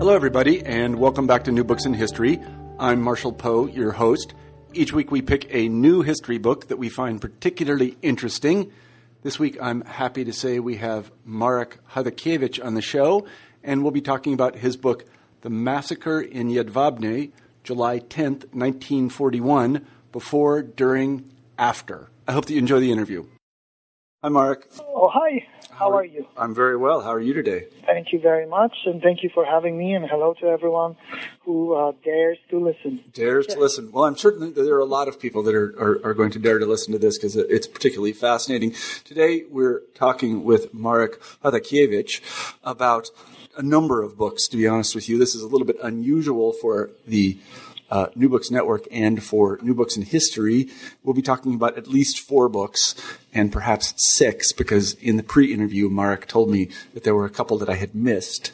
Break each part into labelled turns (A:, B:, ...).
A: Hello, everybody, and welcome back to New Books in History. I'm Marshall Poe, your host. Each week we pick a new history book that we find particularly interesting. This week I'm happy to say we have Marek Chodakiewicz on the show, and we'll be talking about his book, The Massacre in Jedwabne, July 10th, 1941, before, during, after. I hope that you enjoy the interview. Hi, Marek.
B: Oh, hi. How, are, you?
A: I'm very well. How are you today?
B: Thank you very much, and thank you for having me, and hello to everyone who uh, dares to listen.
A: Dares to listen. Well, I'm certain that there are a lot of people that are, are, are going to dare to listen to this because it's particularly fascinating. Today, we're talking with Marek Chodakiewicz about a number of books, to be honest with you. This is a little bit unusual for the uh, New Books Network and for New Books in History. We'll be talking about at least four books and perhaps six because in the pre-interview, Marek told me that there were a couple that I had missed.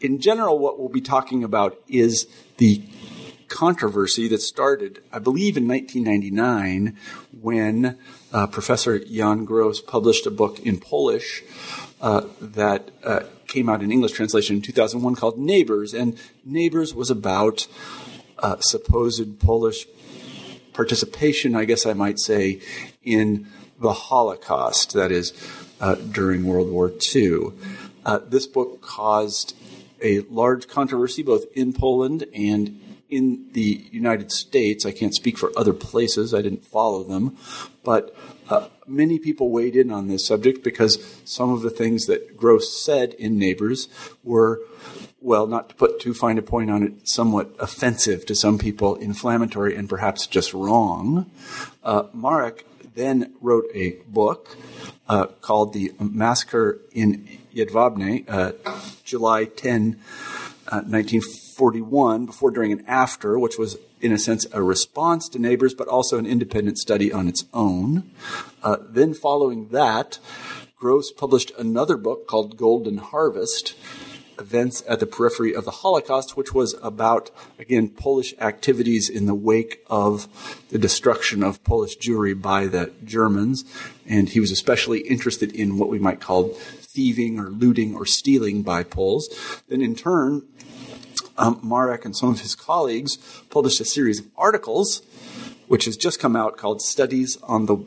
A: In general, what we'll be talking about is the controversy that started, I believe, in 1999 when uh, Professor Jan Gross published a book in Polish uh, that uh, came out in English translation in 2001 called Neighbors. And Neighbors was about uh, supposed Polish participation, I guess I might say, in the Holocaust, that is, uh, during World War II. Uh, this book caused a large controversy both in Poland and in the United States. I can't speak for other places, I didn't follow them, but uh, many people weighed in on this subject because some of the things that Gross said in Neighbors were well, not to put too fine a point on it, somewhat offensive to some people, inflammatory, and perhaps just wrong. Uh, Marek then wrote a book uh, called The Massacre in Jedwabne, uh, July 10, 1941, uh, before, during, and after, which was, in a sense, a response to Neighbors, but also an independent study on its own. Uh, then, following that, Gross published another book called Golden Harvest, events at the periphery of the Holocaust, which was about, again, Polish activities in the wake of the destruction of Polish Jewry by the Germans. And he was especially interested in what we might call thieving or looting or stealing by Poles. Then in turn, um, Marek and some of his colleagues published a series of articles, which has just come out called Studies on the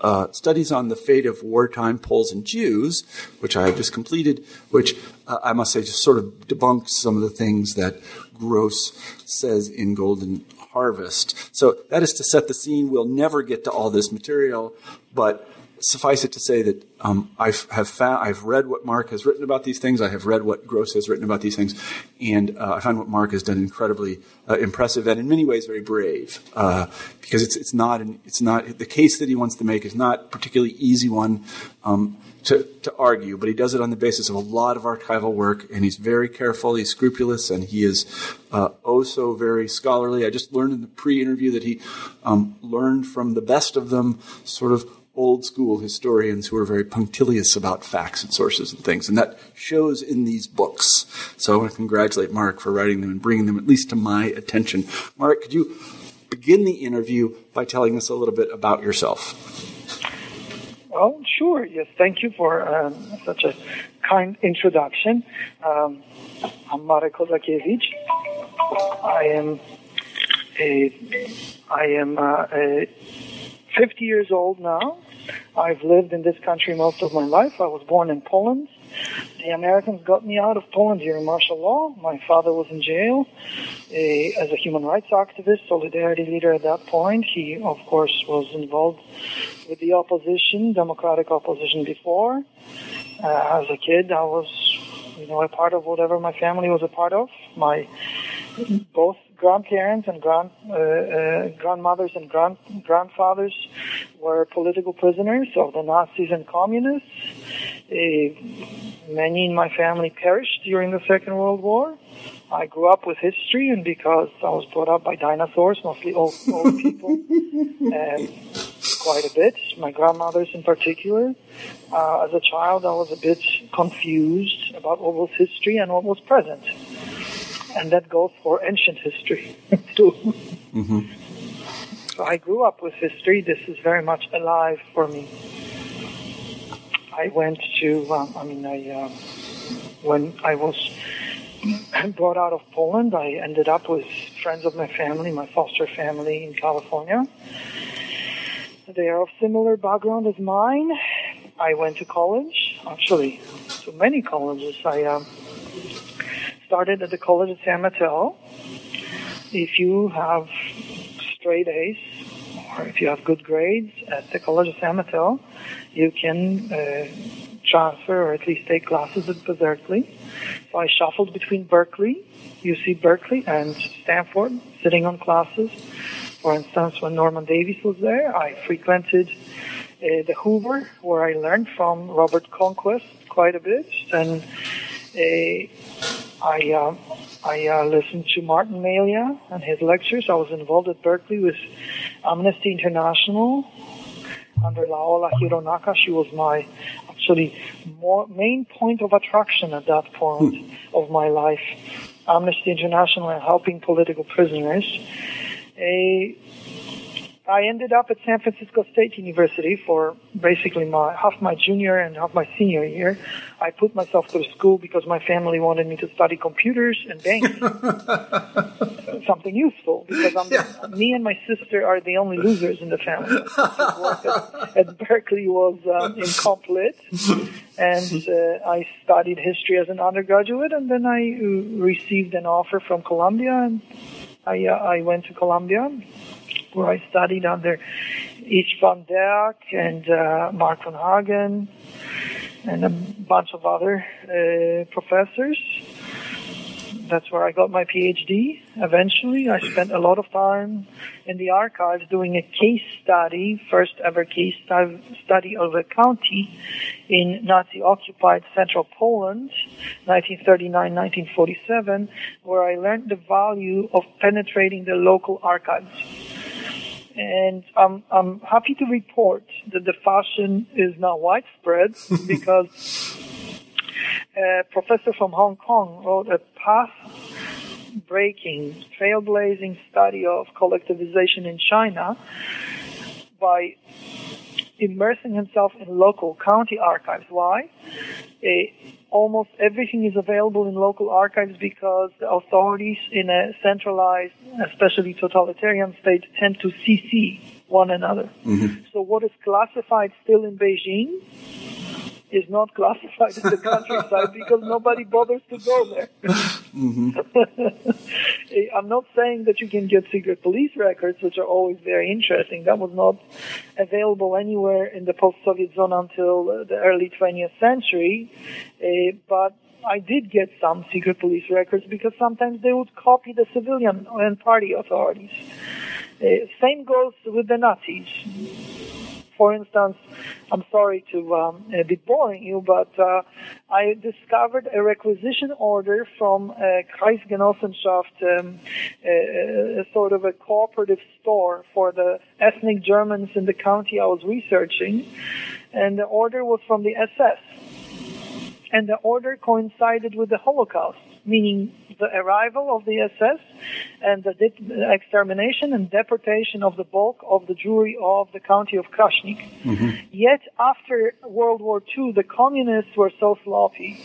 A: uh, studies on the fate of wartime Poles and Jews, which I have just completed, which uh, I must say just sort of debunks some of the things that Gross says in Golden Harvest. So that is to set the scene. We'll never get to all this material, but suffice it to say that um, I have found, I've read what Mark has written about these things. I have read what Gross has written about these things, and uh, I find what Mark has done incredibly uh, impressive and, in many ways, very brave. Uh, because it's it's not an, it's not the case that he wants to make is not particularly easy one. Um, to, to argue, but he does it on the basis of a lot of archival work, and he's very careful, he's scrupulous, and he is uh, oh so very scholarly. I just learned in the pre interview that he um, learned from the best of them, sort of old school historians who are very punctilious about facts and sources and things. And that shows in these books. So I want to congratulate Mark for writing them and bringing them at least to my attention. Mark, could you begin the interview by telling us a little bit about yourself?
B: Oh, sure. Yes, thank you for um, such a kind introduction. Um, I'm Marek Chodakiewicz. I am a, I am uh, a 50 years old now. I've lived in this country most of my life. I was born in Poland. The Americans got me out of Poland during martial law. My father was in jail as a human rights activist, solidarity leader at that point. He, of course, was involved with the opposition, democratic opposition before. Uh, as a kid, I was, you know, a part of whatever my family was a part of. My both grandparents and grand uh, uh, grandmothers and grand grandfathers were political prisoners of the Nazis and communists. Uh, many in my family perished during the Second World War. I grew up with history, and because I was brought up by dinosaurs, mostly old, old people, and quite a bit, my grandmothers in particular, uh, as a child I was a bit confused about what was history and what was present. And that goes for ancient history, too. Mm-hmm. So I grew up with history. This is very much alive for me. I went to, um, I mean, I, uh, when I was brought out of Poland, I ended up with friends of my family, my foster family in California. They are of similar background as mine. I went to college, actually, to many colleges. I um, started at the college of San Mateo. If you have straight A's, or if you have good grades at the college of San Mateo, you can uh, transfer or at least take classes at Berkeley. So I shuffled between Berkeley, UC Berkeley, and Stanford, sitting on classes. For instance, when Norman Davies was there, I frequented uh, the Hoover, where I learned from Robert Conquest quite a bit, and uh, I uh, I uh, listened to Martin Malia and his lectures. I was involved at Berkeley with Amnesty International under Laola Hironaka. She was my actually more main point of attraction at that point hmm. of my life. Amnesty International and helping political prisoners. A, I ended up at San Francisco State University for basically my half my junior and half my senior year. I put myself through school because my family wanted me to study computers and banking, something useful. Because I'm yeah. me and my sister are the only losers in the family. at, at Berkeley was um, incomplete, and uh, I studied history as an undergraduate, and then I uh, received an offer from Columbia, and I uh, I went to Columbia where I studied under Istvan Deak and uh, Mark von Hagen and a bunch of other uh, professors. That's where I got my PhD. Eventually, I spent a lot of time in the archives doing a case study, first ever case study of a county in Nazi-occupied central Poland, 1939-1947, where I learned the value of penetrating the local archives and I'm, I'm happy to report that the fashion is now widespread because a professor from Hong Kong wrote a path breaking, trailblazing study of collectivization in China by immersing himself in local county archives. Why? A, almost everything is available in local archives because the authorities in a centralized, especially totalitarian state, tend to CC one another. Mm-hmm. So what is classified still in Beijing is not classified in the countryside because nobody bothers to go there. Mm-hmm. I'm not saying that you can get secret police records, which are always very interesting. That was not available anywhere in the post-Soviet zone until uh, the early 20th century. Uh, but I did get some secret police records because sometimes they would copy the civilian and party authorities. Uh, same goes with the Nazis for instance, I'm sorry to um, be boring you, but uh, I discovered a requisition order from a Kreisgenossenschaft, um, a, a sort of a cooperative store for the ethnic Germans in the county I was researching, and the order was from the SS. And the order coincided with the Holocaust, meaning the arrival of the SS and the de- extermination and deportation of the bulk of the Jewry of the county of Krasnik. Mm-hmm. Yet after World War II, the communists were so sloppy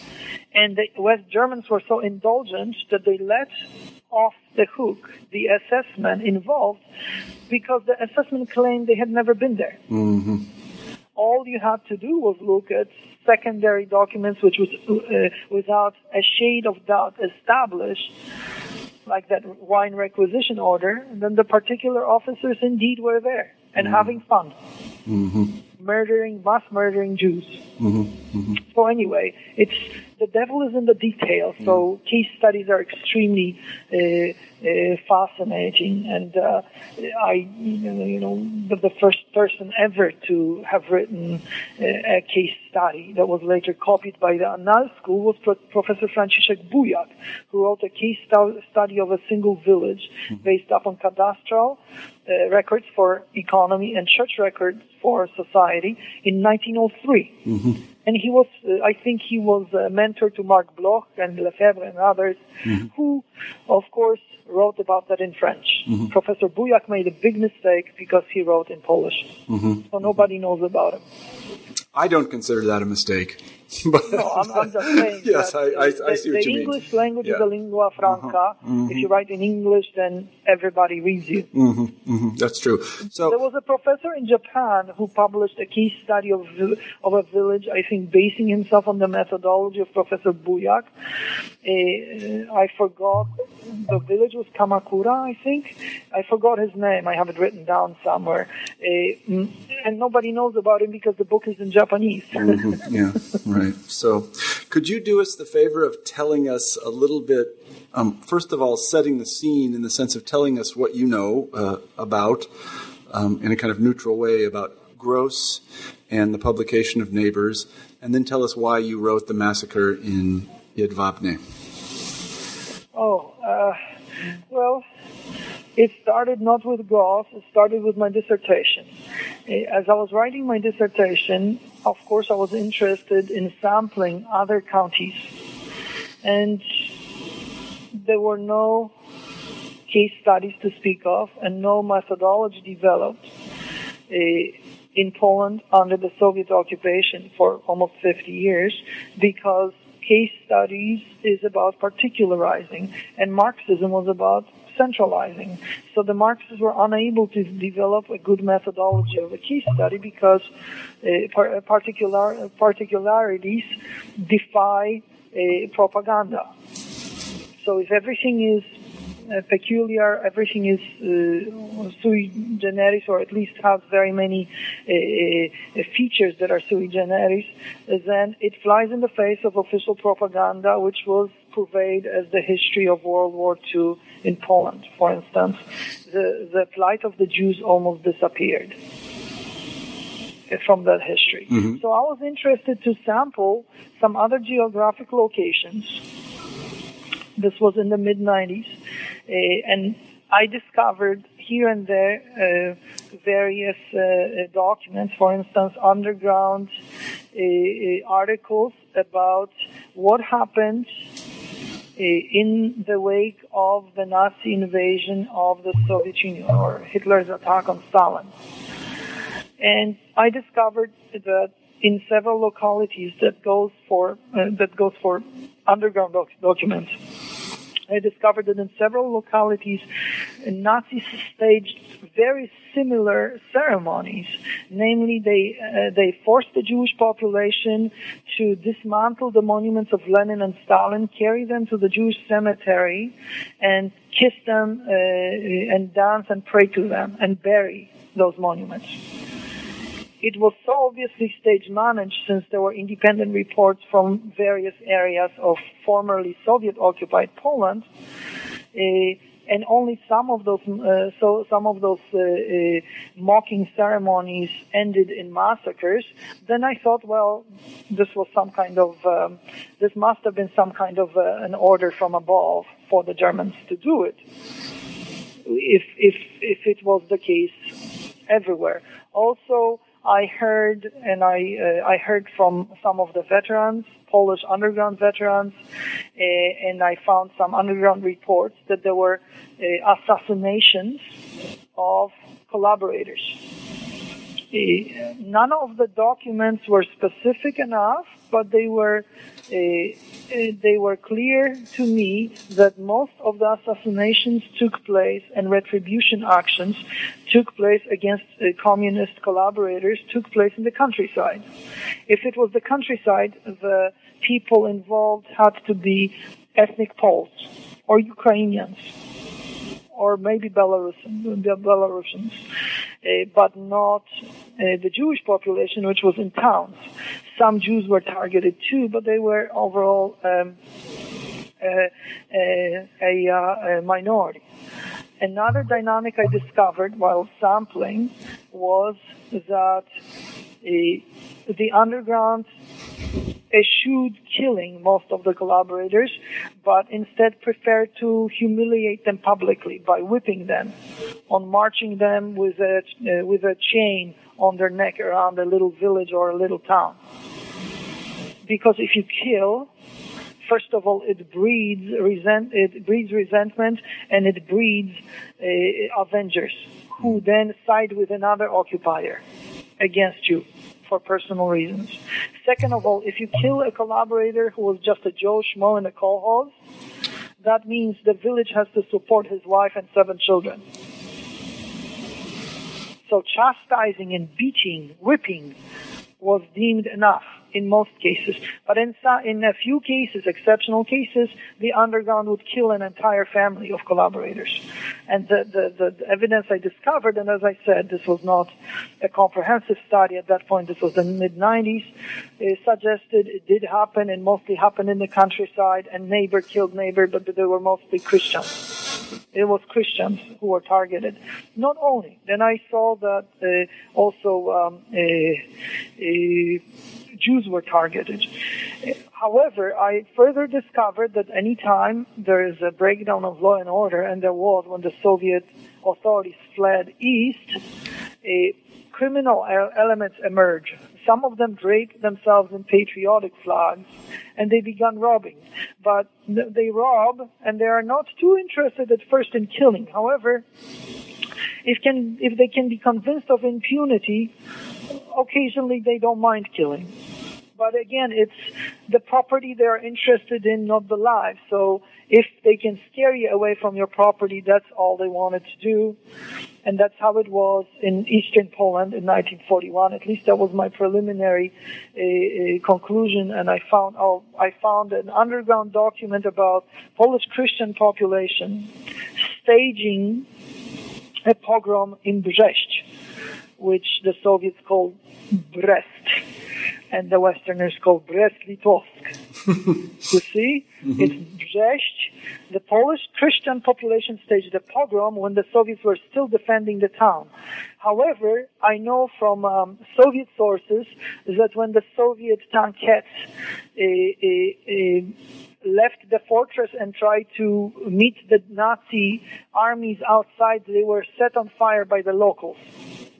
B: and the West Germans were so indulgent that they let off the hook the SS men involved because the SS men claimed they had never been there. Mm-hmm. All you had to do was look at secondary documents which was uh, without a shade of doubt established like that wine requisition order, then the particular officers indeed were there and mm-hmm. having fun. Mm-hmm. Murdering, mass murdering Jews. Mm-hmm. mm-hmm. So anyway, it's the devil is in the details. So case studies are extremely uh, uh, fascinating, and uh, I, you know, the, the first person ever to have written uh, a case study that was later copied by the Annales School was Pro- Professor Franciszek Bujak, who wrote a case stu- study of a single village based upon cadastral uh, records for economy and church records for society in 1903. And he was, uh, I think he was a mentor to Marc Bloch and Lefebvre and others, mm-hmm. who, of course, wrote about that in French. Mm-hmm. Professor Bujak made a big mistake because he wrote in Polish. Mm-hmm. So nobody knows about him.
A: I don't consider that a mistake. but
B: No, I'm, I'm just saying.
A: Yes, I- I- I
B: the,
A: see what
B: the
A: you mean.
B: The English language is a lingua franca. If you write in English, then everybody reads you.
A: Mhm, that's true. So There
B: was a professor in Japan who published a case study of of a village, I think, basing himself on the methodology of Professor Bujak. Uh, I forgot the village was Kamakura, I think. I forgot his name. I have it written down somewhere, and nobody knows about him because the book is in Japanese.
A: mhm, yeah, right. So, could you do us the favor of telling us a little bit? Um, first of all, setting the scene in the sense of telling us what you know uh, about, um, in a kind of neutral way, about Gross and the publication of Neighbors, and then tell us why you wrote the massacre in Jedwabne.
B: Oh, uh, well, it started not with Gross, it started with my dissertation. Eh, As I was writing my dissertation, of course, I was interested in sampling other counties. And there were no case studies to speak of and no methodology developed eh, in Poland under the Soviet occupation for almost 50 years because case studies is about particularizing and Marxism was about centralizing. So the Marxists were unable to develop a good methodology of a case study because uh, par- particular particularities defy uh, propaganda. So if everything is uh, peculiar, everything is uh, sui generis, or at least has very many uh, uh, features that are sui generis, then it flies in the face of official propaganda, which was purveyed as the history of World War II in Poland, for instance. The, the plight of the Jews almost disappeared uh, from that history. So I was interested to sample some other geographic locations this was in the mid 90s, uh, and I discovered here and there uh, various uh, uh, documents, for instance, underground uh, uh, articles about what happened uh, in the wake of the Nazi invasion of the Soviet Union or Hitler's attack on Stalin. And I discovered that in several localities that goes for uh, that goes for underground doc- documents. I discovered that in several localities, uh, Nazis staged very similar ceremonies. Namely, they uh, they forced the Jewish population to dismantle the monuments of Lenin and Stalin, carry them to the Jewish cemetery, and kiss them uh, and dance and pray to them and bury those monuments it was so obviously stage managed since there were independent reports from various areas of formerly Soviet occupied Poland. Uh, and only some of those, uh, so some of those uh, uh, mocking ceremonies ended in massacres. Then I thought, well, this was some kind of, um, this must have been some kind of uh, an order from above for the Germans to do it. If if if it was the case everywhere. Also, I heard and I uh, I heard from some of the veterans, Polish underground veterans, uh, and I found some underground reports that there were uh, assassinations of collaborators. Uh, none of the documents were specific enough, but they were uh, uh, they were clear to me that most of the assassinations took place and retribution actions took place against uh, communist collaborators took place in the countryside. If it was the countryside, the people involved had to be ethnic Poles or Ukrainians or maybe Belarusian, Belarusians, uh, but not uh, the Jewish population, which was in towns. some Jews were targeted too, but they were overall um, a, a, a, a minority. Another dynamic I discovered while sampling was that the underground eschewed killing most of the collaborators, but instead preferred to humiliate them publicly by whipping them, on marching them with a uh, with a chain on their neck around a little village or a little town. Because if you kill, first of all, it breeds resent, it breeds resentment, and it breeds uh, avengers who then side with another occupier against you for personal reasons. Second of all, if you kill a collaborator who was just a Joe Schmo in a kolkhoz, that means the village has to support his wife and seven children. So chastising and beating, whipping was deemed enough in most cases. But in, in a few cases, exceptional cases, the underground would kill an entire family of collaborators. And the, the, the evidence I discovered, and as I said, this was not a comprehensive study at that point, this was the mid-90s, it suggested it did happen and mostly happened in the countryside and neighbor killed neighbor, but they were mostly Christians. It was Christians who were targeted. Not only, then I saw that uh, also um, uh, uh, Jews were targeted. However, I further discovered that any time there is a breakdown of law and order, and there was when the Soviet authorities fled east, a criminal elements emerge. Some of them drape themselves in patriotic flags, and they began robbing. But they rob, and they are not too interested at first in killing. However, if can if they can be convinced of impunity, occasionally they don't mind killing. But again, it's the property they're interested in, not the life. So if they can scare you away from your property, that's all they wanted to do. And that's how it was in eastern Poland in 1941. At least that was my preliminary uh, uh, conclusion. And I found, oh, I found an underground document about Polish Christian population staging a pogrom in Brest, which the Soviets called Brest, and the Westerners call Brest-Litovsk. you see, mm-hmm. it's Brest. The Polish Christian population staged a pogrom when the Soviets were still defending the town. However, I know from um, Soviet sources that when the Soviet tankettes uh, uh, uh, left the fortress and tried to meet the Nazi armies outside, they were set on fire by the locals.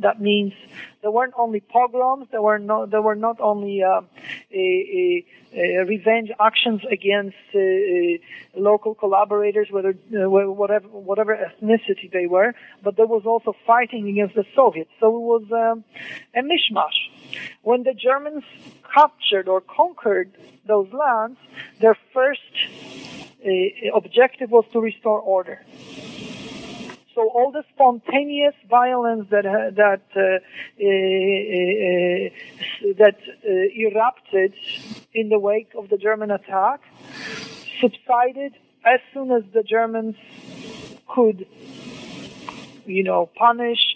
B: That means there weren't only pogroms, there were no, there were not only uh, a, a, a revenge actions against uh, uh local collaborators, whether uh, whatever whatever ethnicity they were, but there was also fighting against the Soviets. So it was um, a mishmash. When the Germans captured or conquered those lands, their first uh, objective was to restore order. So all the spontaneous violence that that uh, uh, uh that uh, erupted in the wake of the German attack subsided as soon as the Germans could, you know, punish,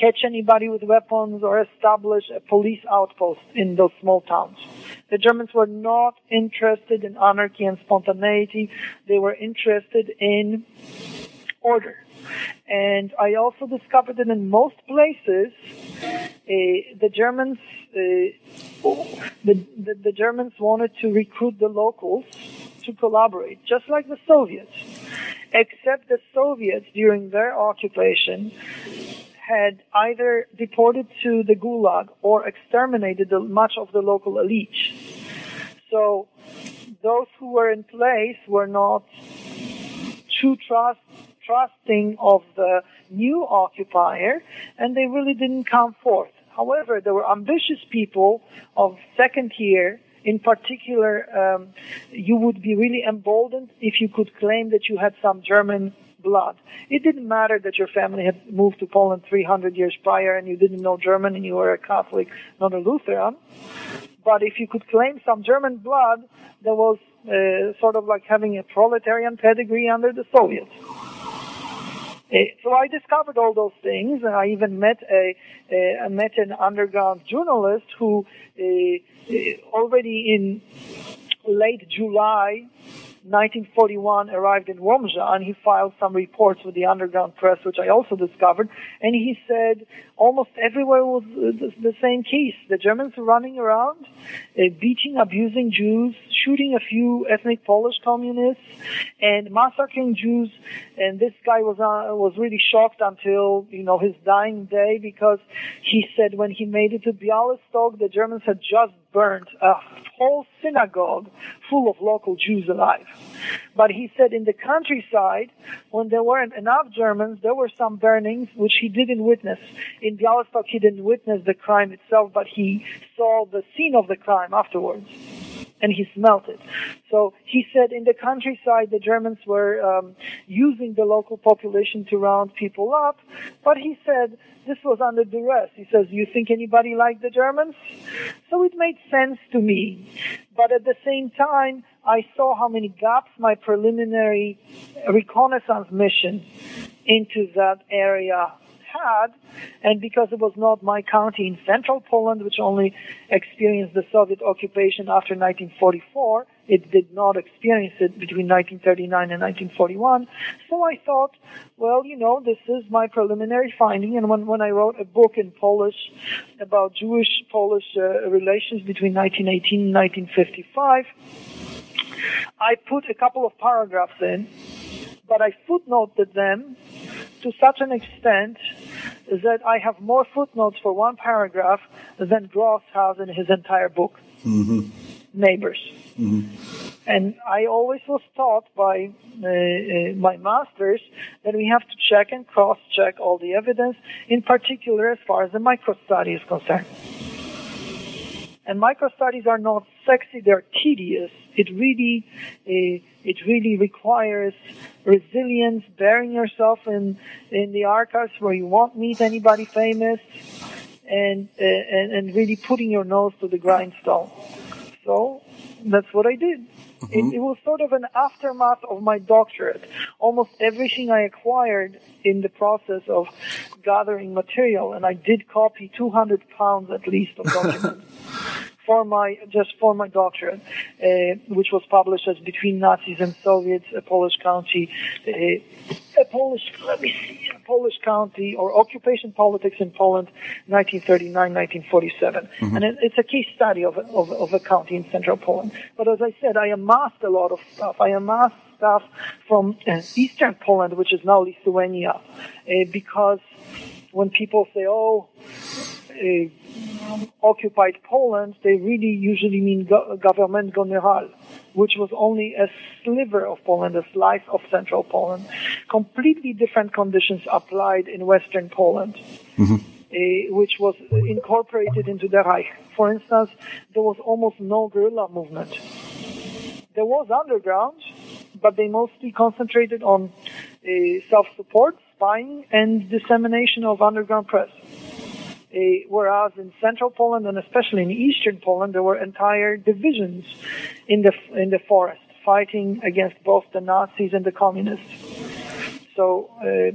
B: catch anybody with weapons, or establish a police outpost in those small towns. The Germans were not interested in anarchy and spontaneity. They were interested in order. And I also discovered that in most places, uh, the Germans, uh, the, the, the Germans wanted to recruit the locals to collaborate, just like the Soviets. Except the Soviets, during their occupation, had either deported to the Gulag or exterminated the, much of the local elite. So those who were in place were not too trust, trusting of the new occupier, and they really didn't come forth. However, there were ambitious people of second year In particular, um, you would be really emboldened if you could claim that you had some German blood. It didn't matter that your family had moved to Poland 300 years prior and you didn't know German and you were a Catholic, not a Lutheran. But if you could claim some German blood, that was uh, sort of like having a proletarian pedigree under the Soviets so I discovered all those things, and I even met a, met an underground journalist who eh, eh, already in late July 1941 arrived in Łomża and he filed some reports with the underground press, which I also discovered. And he said almost everywhere was the same case. The Germans were running around, uh, beating, abusing Jews, shooting a few ethnic Polish communists, and massacring Jews. And this guy was uh, was really shocked until you know his dying day because he said when he made it to Bialystok, the Germans had just burned a whole synagogue full of local Jews alive. But he said in the countryside, when there weren't enough Germans, there were some burnings which he didn't witness. In Bialystok, he didn't witness the crime itself, but he saw the scene of the crime afterwards and he smelt it. So he said in the countryside the Germans were um, using the local population to round people up, but he said this was under duress. He says, "You think anybody liked the Germans?" So it made sense to me, but at the same time, I saw how many gaps my preliminary reconnaissance mission into that area had, and because it was not my county in central Poland, which only experienced the Soviet occupation after 1944, it did not experience it between 1939 and 1941. So I thought, well, you know, this is my preliminary finding. And when, when I wrote a book in Polish about Jewish-Polish uh, relations between 1918 and 1955, I put a couple of paragraphs in, but I footnoted them to such an extent that I have more footnotes for one paragraph than Gross has in his entire book. Mm-hmm. Neighbors. Mm-hmm. And I always was taught by uh, uh, my masters that we have to check and cross check all the evidence, in particular as far as the micro study is concerned. And microstudies are not sexy, they're tedious. It really, uh, it really requires resilience, burying yourself in, in the archives where you won't meet anybody famous, and, uh, and, and really putting your nose to the grindstone. So, that's what I did. Mm-hmm. It, it, was sort of an aftermath of my doctorate. Almost everything I acquired in the process of gathering material, and I did copy 200 pounds at least of documents. For my just for my doctorate, uh, which was published as Between Nazis and Soviets, a Polish county, uh, a Polish let me see, a Polish county or occupation politics in Poland, 1939-1947, mm-hmm. and it, it's a case study of a, of, of a county in central Poland. But as I said, I amassed a lot of stuff. I amassed stuff from uh, eastern Poland, which is now Lithuania, uh, because when people say, "Oh." Uh, occupied Poland, they really usually mean go- government general, which was only a sliver of Poland, a slice of central Poland. Completely different conditions applied in western Poland. Mm-hmm. Uh, which was incorporated into the Reich. For instance, there was almost no guerrilla movement. There was underground, but they mostly concentrated on uh, self-support, spying, and dissemination of underground press. Uh, whereas in central Poland and especially in eastern Poland, there were entire divisions in the in the forest fighting against both the Nazis and the communists. So uh,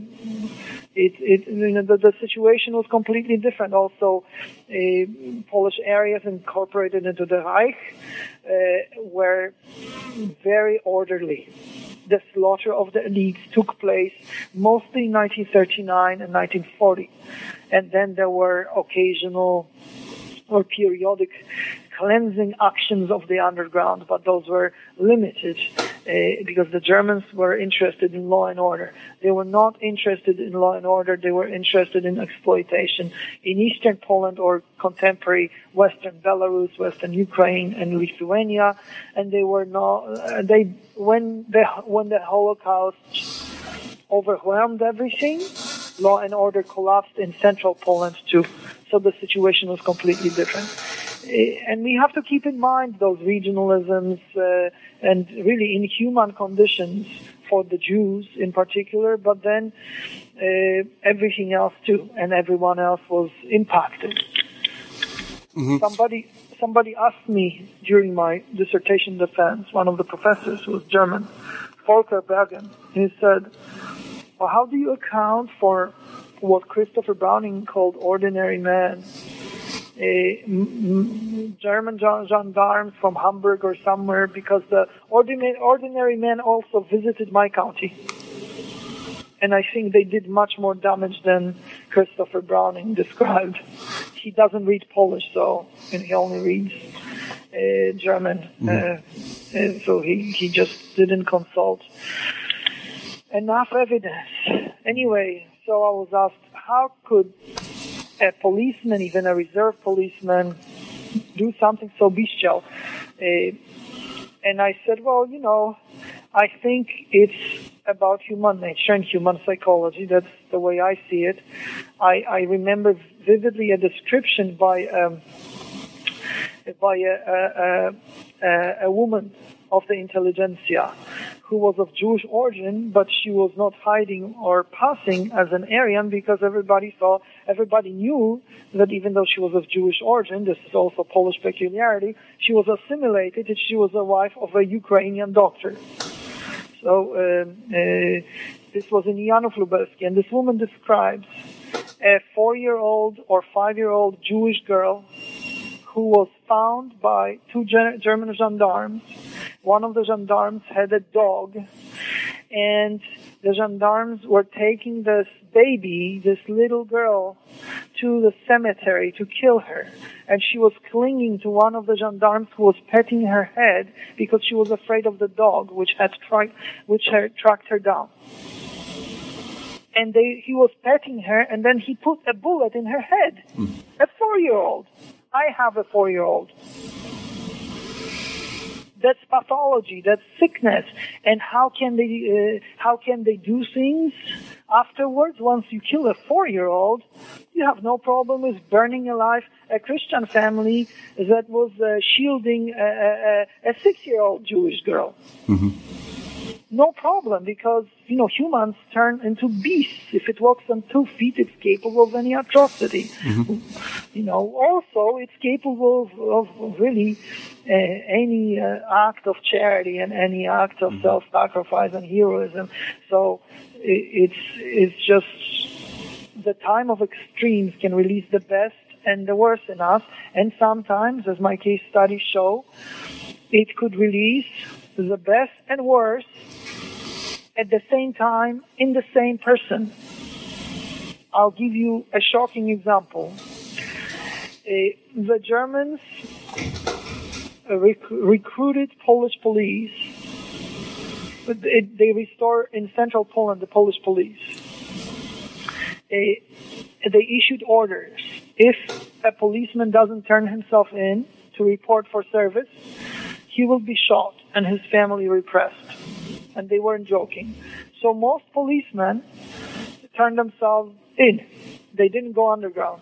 B: it, it you know the, the situation was completely different. Also, uh, Polish areas incorporated into the Reich uh, were very orderly the slaughter of the elites took place mostly in 1939 and 1940. And then there were occasional or periodic cleansing actions of the underground, but those were limited uh, because the Germans were interested in law and order. They were not interested in law and order. They were interested in exploitation in eastern Poland or contemporary western Belarus, western Ukraine, and Lithuania. And they were not. Uh, they when the when the Holocaust overwhelmed everything, law and order collapsed in central Poland too. So the situation was completely different. Eh, and we have to keep in mind those regionalisms uh, and really inhuman conditions for the Jews in particular, but then uh, everything else too, and everyone else was impacted. Mm-hmm. Somebody somebody asked me during my dissertation defense, one of the professors who was German, Volker Berghahn, he said, well, how do you account for what Christopher Browning called ordinary man? A German gendarmes from Hamburg or somewhere, because the ordinary, ordinary men also visited my county. And I think they did much more damage than Christopher Browning described. He doesn't read Polish, so, and he only reads uh, German. Mm-hmm. Uh, and so he, he just didn't consult enough evidence. Anyway, so I was asked, how could a policeman, even a reserve policeman, do something so bestial? Uh, and I said, well, you know, I think it's about human nature and human psychology. That's the way I see it. I, I remember vividly a description by um, by a, a, a, a woman of the intelligentsia who was of Jewish origin, but she was not hiding or passing as an Aryan because everybody saw, everybody knew that even though she was of Jewish origin, this is also Polish peculiarity, she was assimilated and she was the wife of a Ukrainian doctor. So uh, uh, this was in Janów Lubelski, and this woman describes a four-year-old or five-year-old Jewish girl who was found by two German gendarmes. One of the gendarmes had a dog, and the gendarmes were taking this baby, this little girl, to the cemetery to kill her. And she was clinging to one of the gendarmes who was petting her head because she was afraid of the dog, which had, tri- which had tracked her down. And they, he was petting her, and then he put a bullet in her head. Mm. A four-year-old. I have a four-year-old that's pathology, that's sickness. And how can they, uh, how can they do things afterwards? Once you kill a four-year-old, you have no problem with burning alive a Christian family that was uh, shielding a, a, a, six-year-old Jewish girl. Mm-hmm. No problem because, you know, humans turn into beasts. If it walks on two feet, it's capable of any atrocity. Mm-hmm. You know, also it's capable of, of really uh, any uh, act of charity and any act of mm-hmm. self-sacrifice and heroism. So it, it's, it's just the time of extremes can release the best and the worst in us. And sometimes, as my case studies show, it could release the best and worst at the same time in the same person. I'll give you a shocking example. Uh, the Germans uh, rec- recruited Polish police. They, they restore in central Poland the Polish police. Uh, they issued orders. If a policeman doesn't turn himself in to report for service, he will be shot and his family repressed and they weren't joking. So most policemen turned themselves in. They didn't go underground.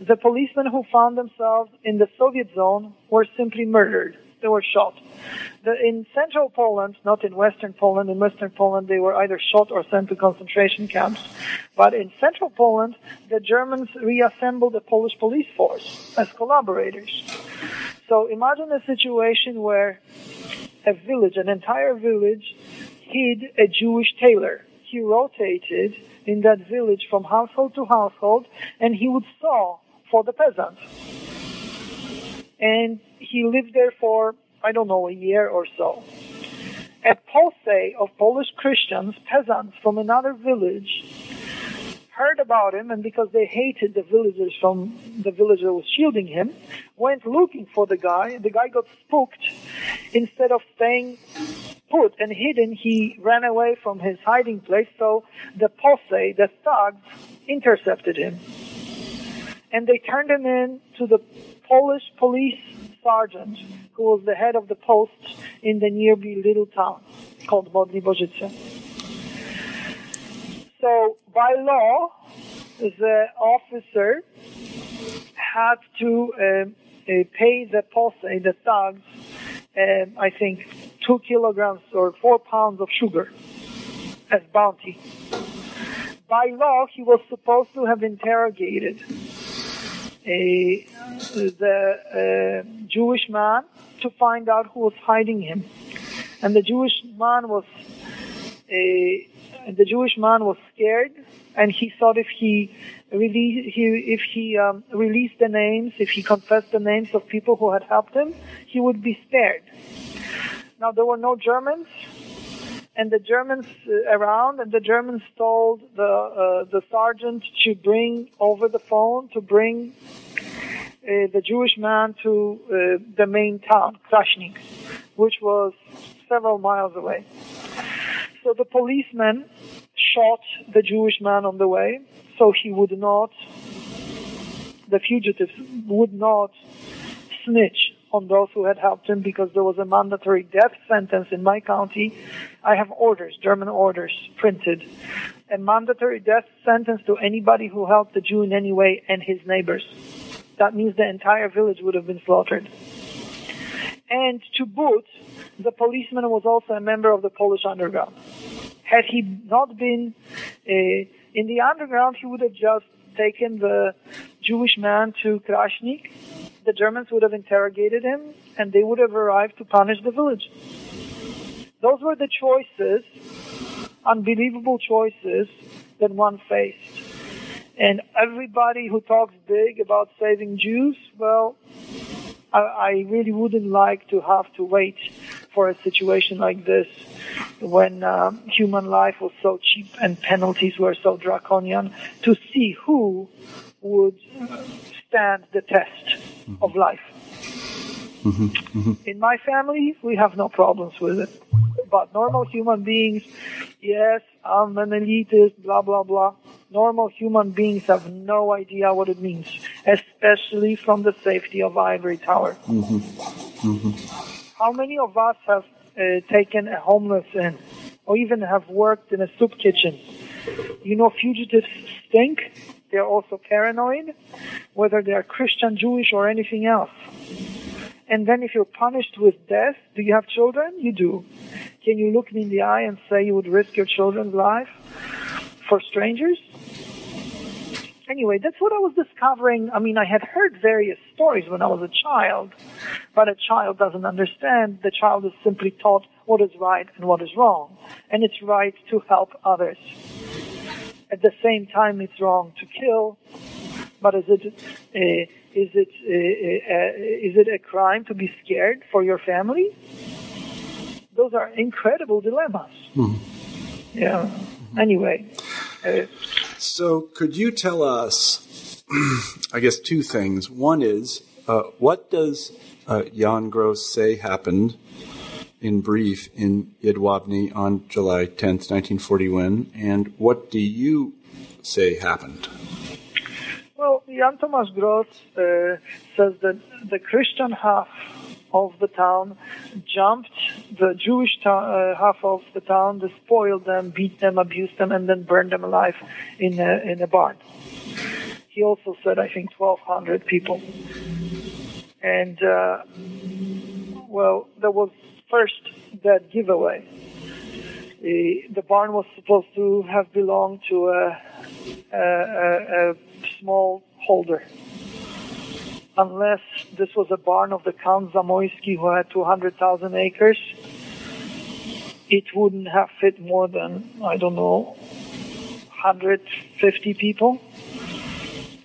B: The policemen who found themselves in the Soviet zone were simply murdered. They were shot. The, in central Poland, not in western Poland, in western Poland they were either shot or sent to concentration camps. But in central Poland, the Germans reassembled the Polish police force as collaborators. So imagine a situation where a village, an entire village, hid a Jewish tailor. He rotated in that village from household to household, and he would sew for the peasants. And he lived there for, I don't know, a year or so. A posse of Polish Christians, peasants from another village, heard about him, and because they hated the villagers from the village that was shielding him, went looking for the guy. The guy got spooked. Instead of staying put and hidden, he ran away from his hiding place. So the posse, the thugs, intercepted him. And they turned him in to the Polish police sergeant, who was the head of the post in the nearby little town called Modli so by law, the officer had to um, uh, pay the posse, the thugs, um, I think, two kilograms or four pounds of sugar as bounty. By law, he was supposed to have interrogated a, the uh, Jewish man to find out who was hiding him. And the Jewish man was a the Jewish man was scared, and he thought if he release, he, if he um, released the names, if he confessed the names of people who had helped him, he would be spared. Now there were no Germans, and the Germans uh, around, and the Germans told the uh, the sergeant to bring over the phone to bring uh, the Jewish man to uh, the main town, Krasnik, which was several miles away. So the policeman shot the Jewish man on the way, so he would not, the fugitives would not snitch on those who had helped him because there was a mandatory death sentence in my county. I have orders, German orders printed. A mandatory death sentence to anybody who helped the Jew in any way and his neighbors. That means the entire village would have been slaughtered. And to boot, the policeman was also a member of the Polish underground. Had he not been uh, in the underground, he would have just taken the Jewish man to Krasnik. The Germans would have interrogated him, and they would have arrived to punish the village. Those were the choices, unbelievable choices that one faced. And everybody who talks big about saving Jews, well, I, I really wouldn't like to have to wait for a situation like this when um, human life was so cheap and penalties were so draconian to see who would stand the test mm-hmm. of life. Mm-hmm. Mm-hmm. In my family, we have no problems with it. But normal human beings, yes, I'm an elitist, blah, blah, blah. Normal human beings have no idea what it means, especially from the safety of ivory tower. Mm-hmm. Mm-hmm. How many of us have Uh, taken a homeless in, or even have worked in a soup kitchen? You know, fugitives stink. They're also paranoid, whether they are Christian, Jewish, or anything else. And then if you're punished with death, do you have children? You do. Can you look me in the eye and say you would risk your children's life for strangers? Anyway, that's what I was discovering. I mean, I had heard various stories when I was a child, but a child doesn't understand. The child is simply taught what is right and what is wrong, and it's right to help others. At the same time, it's wrong to kill, but is it uh, is it uh, uh, is it a crime to be scared for your family? Those are incredible dilemmas. Mm-hmm. Yeah. Anyway.
A: So, could you tell us, I guess, two things? One is, uh, what does uh, Jan Gross say happened in brief in Jedwabne on July 10th, 1941, and what do you say happened?
B: Well, Jan Thomas Gross uh, says that the Christian half of the town, jumped the Jewish uh, half of the town, despoiled them, beat them, abused them, and then burned them alive in a, in a barn. He also said, I think, 1,200 people. And, uh, well, there was first that giveaway. The, the barn was supposed to have belonged to a, a, a, a small holder unless this was a barn of the Count Zamoyski who had 200,000 acres, it wouldn't have fit more than, I don't know, 150 people.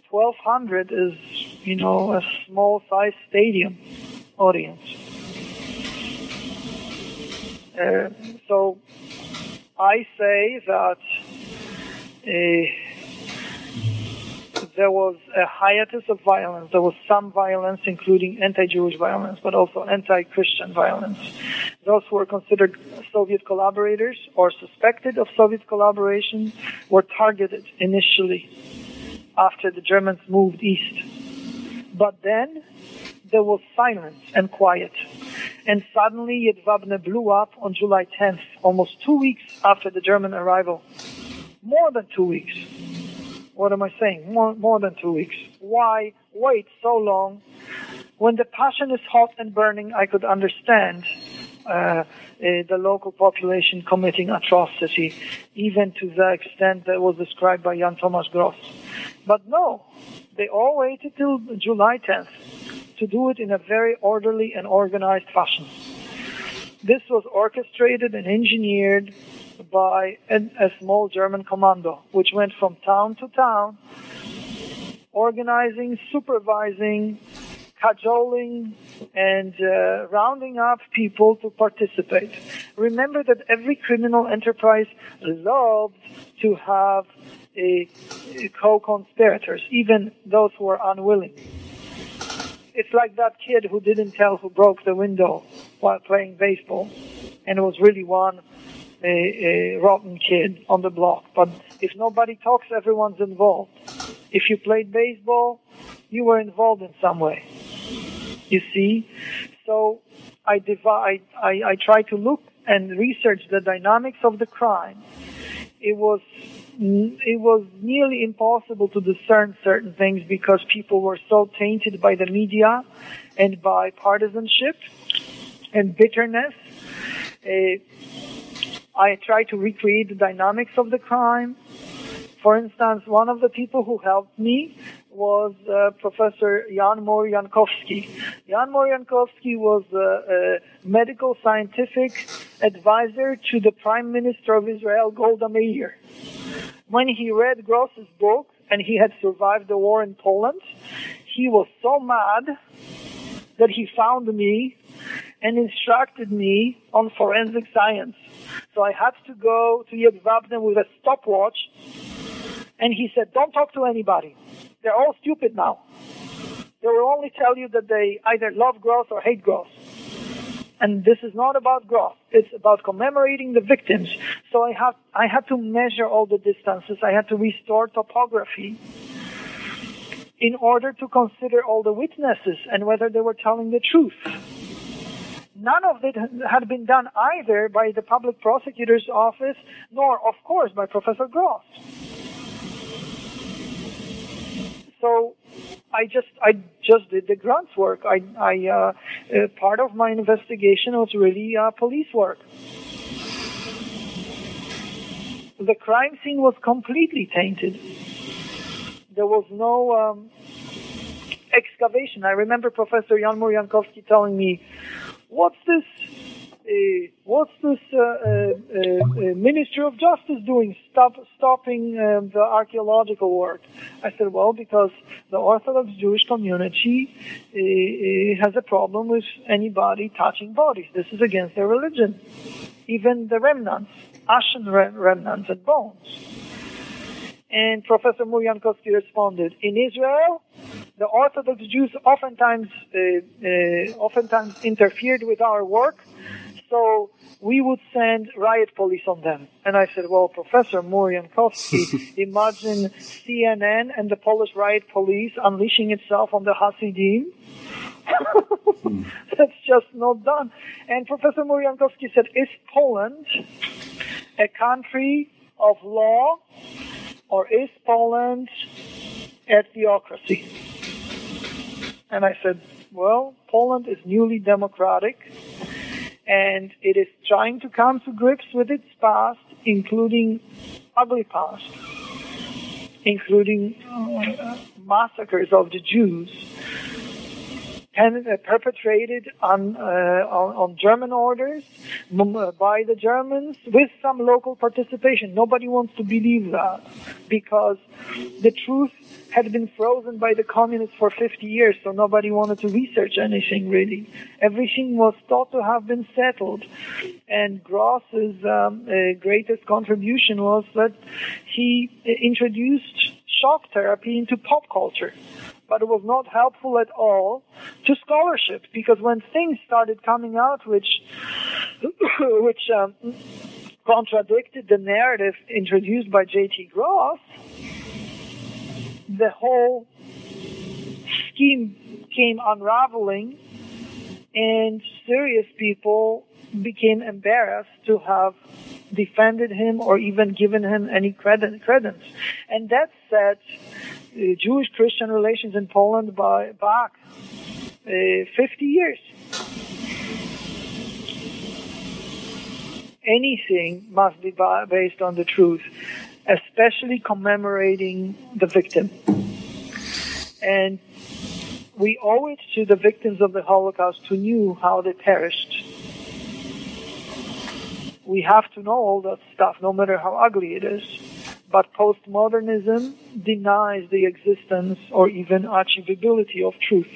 B: 1200 is, you know, a small size stadium audience. Uh, so I say that uh, there was a hiatus of violence. There was some violence, including anti-Jewish violence, but also anti-Christian violence. Those who were considered Soviet collaborators or suspected of Soviet collaboration were targeted initially after the Germans moved east. But then there was silence and quiet. And suddenly Jedwabne blew up on July 10th, almost two weeks after the German arrival. More than two weeks what am I saying? More, more than two weeks. Why wait so long? When the passion is hot and burning, I could understand uh, uh, the local population committing atrocity, even to the extent that was described by Jan Thomas Gross. But no, they all waited till July 10th to do it in a very orderly and organized fashion. This was orchestrated and engineered by a, a small German commando, which went from town to town, organizing, supervising, cajoling, and uh, rounding up people to participate. Remember that every criminal enterprise loved to have a, a co-conspirators, even those who are unwilling. It's like that kid who didn't tell who broke the window while playing baseball, and was really one a, a rotten kid on the block. But if nobody talks, everyone's involved. If you played baseball, you were involved in some way. You see? So I divide, I, I try to look and research the dynamics of the crime. It was it was nearly impossible to discern certain things because people were so tainted by the media and by partisanship and bitterness. Uh, I try to recreate the dynamics of the crime. For instance, one of the people who helped me was uh, Professor Jan Moor-Jankowski. Jan Moor-Jankowski was a, a, medical scientific advisor to the Prime Minister of Israel, Golda Meir. When he read Gross's book and he had survived the war in Poland, he was so mad that he found me and instructed me on forensic science. So I had to go to Yad with a stopwatch and he said, don't talk to anybody. They're all stupid now. They will only tell you that they either love Gross or hate Gross." And this is not about Gross. It's about commemorating the victims. So I have, I had to measure all the distances. I had to restore topography in order to consider all the witnesses and whether they were telling the truth. None of it had been done either by the public prosecutor's office, nor, of course, by Professor Gross. So I just I just did the grants work. I I uh, uh, part of my investigation was really uh, police work. The crime scene was completely tainted. There was no um, excavation. I remember Professor Jan Moor-Jankowski telling me, "What's this uh, what's this uh, uh, Ministry of Justice doing, stop, stopping um, the archaeological work? I said, well, because the Orthodox Jewish community has a problem with anybody touching bodies. This is against their religion. Even the remnants, ashen remnants and bones. And Professor Moor-Jankowski responded, in Israel, the Orthodox Jews oftentimes, uh, uh, oftentimes interfered with our work so we would send riot police on them. And I said, well, Professor Moor-Jankowski, imagine CNN and the Polish riot police unleashing itself on the Hasidim. That's just not done. And Professor Moor-Jankowski said, is Poland a country of law or is Poland a theocracy? And I said, well, Poland is newly democratic and it is trying to come to grips with its past, including ugly past, including uh, massacres of the Jews, and uh, perpetrated on, uh, on, on German orders uh, by the Germans with some local participation. Nobody wants to believe that because the truth had been frozen by the communists for 50 years, so nobody wanted to research anything really. Everything was thought to have been settled. And Gross's um, uh, greatest contribution was that he uh, introduced shock therapy into pop culture. But it was not helpful at all to scholarship because when things started coming out which, which um, contradicted the narrative introduced by J.T. Gross, the whole scheme came unraveling and serious people became embarrassed to have defended him or even given him any credit, credence. And that uh, Jewish-Christian relations in Poland by, back uh, 50 years. Anything must be based on the truth especially commemorating the victim. And we owe it to the victims of the Holocaust who knew how they perished. we have to know all that stuff, no matter how ugly it is. But postmodernism denies the existence or even achievability of truth.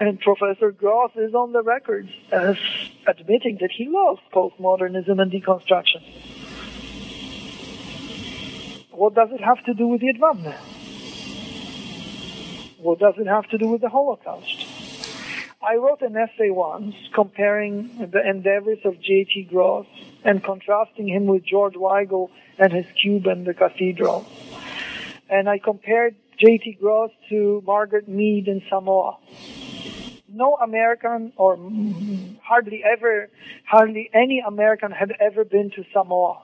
B: And Professor Gross is on the record as admitting that he loves postmodernism and deconstruction. What does it have to do with the Jedwabne? What does it have to do with the Holocaust? I wrote an essay once comparing the endeavors of J.T. Gross and contrasting him with George Weigel and his cube and the cathedral. And I compared J.T. Gross to Margaret Mead in Samoa. No American or hardly ever, hardly any American had ever been to Samoa.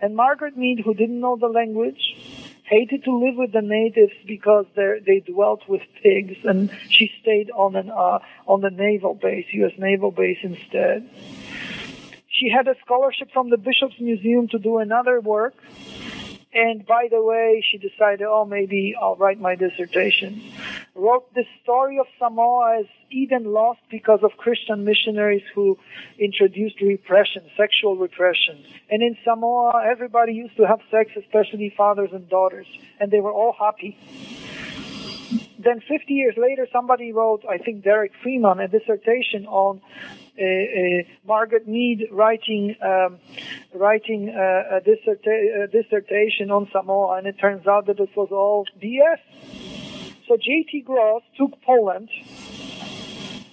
B: And Margaret Mead, who didn't know the language, hated to live with the natives because they dwelt with pigs, and she stayed on an uh, on the naval base, U.S. naval base instead. She had a scholarship from the Bishop's Museum to do another work, and by the way, she decided, oh, maybe I'll write my dissertation. Wrote the story of Samoa as Eden lost because of Christian missionaries who introduced repression, sexual repression. And in Samoa, everybody used to have sex, especially fathers and daughters, and they were all happy. Then 50 years later, somebody wrote, I think Derek Freeman, a dissertation on uh, uh, Margaret Mead writing um, writing uh, a, disserta- a, dissertation on Samoa, and it turns out that it was all BS. So J.T. Gross took Poland,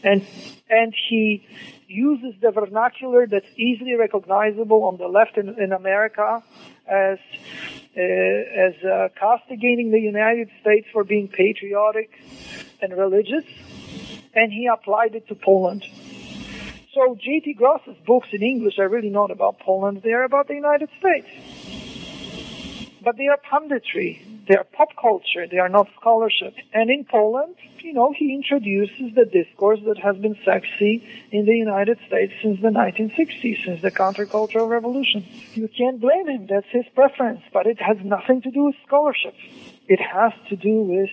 B: and and he uses the vernacular that's easily recognizable on the left in, in America as uh, as uh, castigating the United States for being patriotic and religious, and he applied it to Poland. So J.T. Gross's books in English are really not about Poland, they are about the United States. But they are punditry, they are pop culture, they are not scholarship. And in Poland, you know, he introduces the discourse that has been sexy in the United States since the 1960s, since the countercultural revolution. You can't blame him, that's his preference, but it has nothing to do with scholarship. It has to do with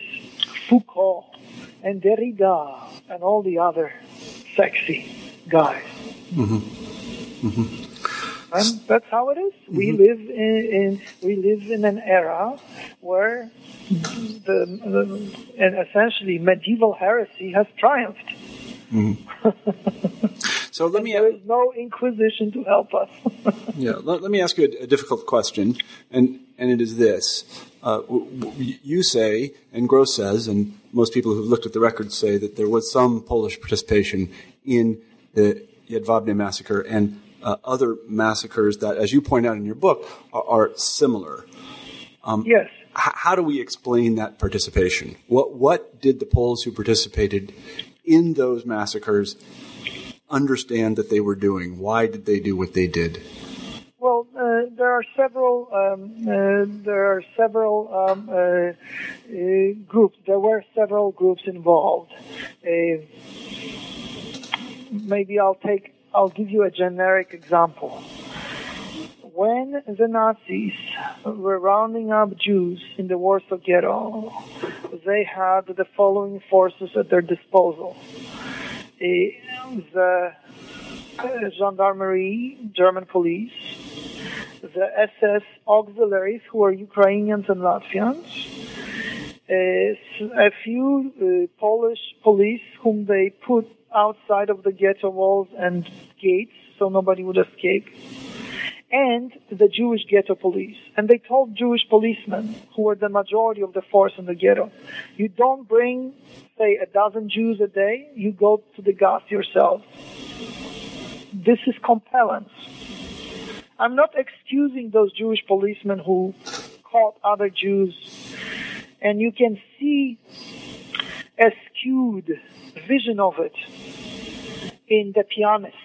B: Foucault and Derrida and all the other sexy guys. Mm-hmm. Mm-hmm. And that's how it is. Mm-hmm. We live in, in, we live in an era where the, the and essentially medieval heresy has triumphed.
A: Mm-hmm. so let me.
B: There is no inquisition to help us.
A: yeah, let, let, me ask you a, a, difficult question, and and it is this: uh, w- w- you say, and Gross says, and most people who've looked at the records say that there was some Polish participation in the Jedwabne massacre and uh, other massacres that, as you point out in your book, are, are similar.
B: Um, yes. H-
A: how do we explain that participation? What what did the Poles who participated in those massacres understand that they were doing? Why did they do what they did?
B: Well, uh, there are several. Um, uh, there are several um, uh, uh groups. There were several groups involved. Uh, maybe I'll take, I'll give you a generic example. When the Nazis were rounding up Jews in the Warsaw Ghetto, they had the following forces at their disposal. The gendarmerie, German police, the SS auxiliaries, who are Ukrainians and Latvians, a few uh, Polish police whom they put outside of the ghetto walls and gates so nobody would escape. And the Jewish ghetto police. And they told Jewish policemen, who were the majority of the force in the ghetto, you don't bring, say, a dozen Jews a day, you go to the gas yourself. This is compellence. I'm not excusing those Jewish policemen who caught other Jews. And you can see a skewed vision of it in The Pianist.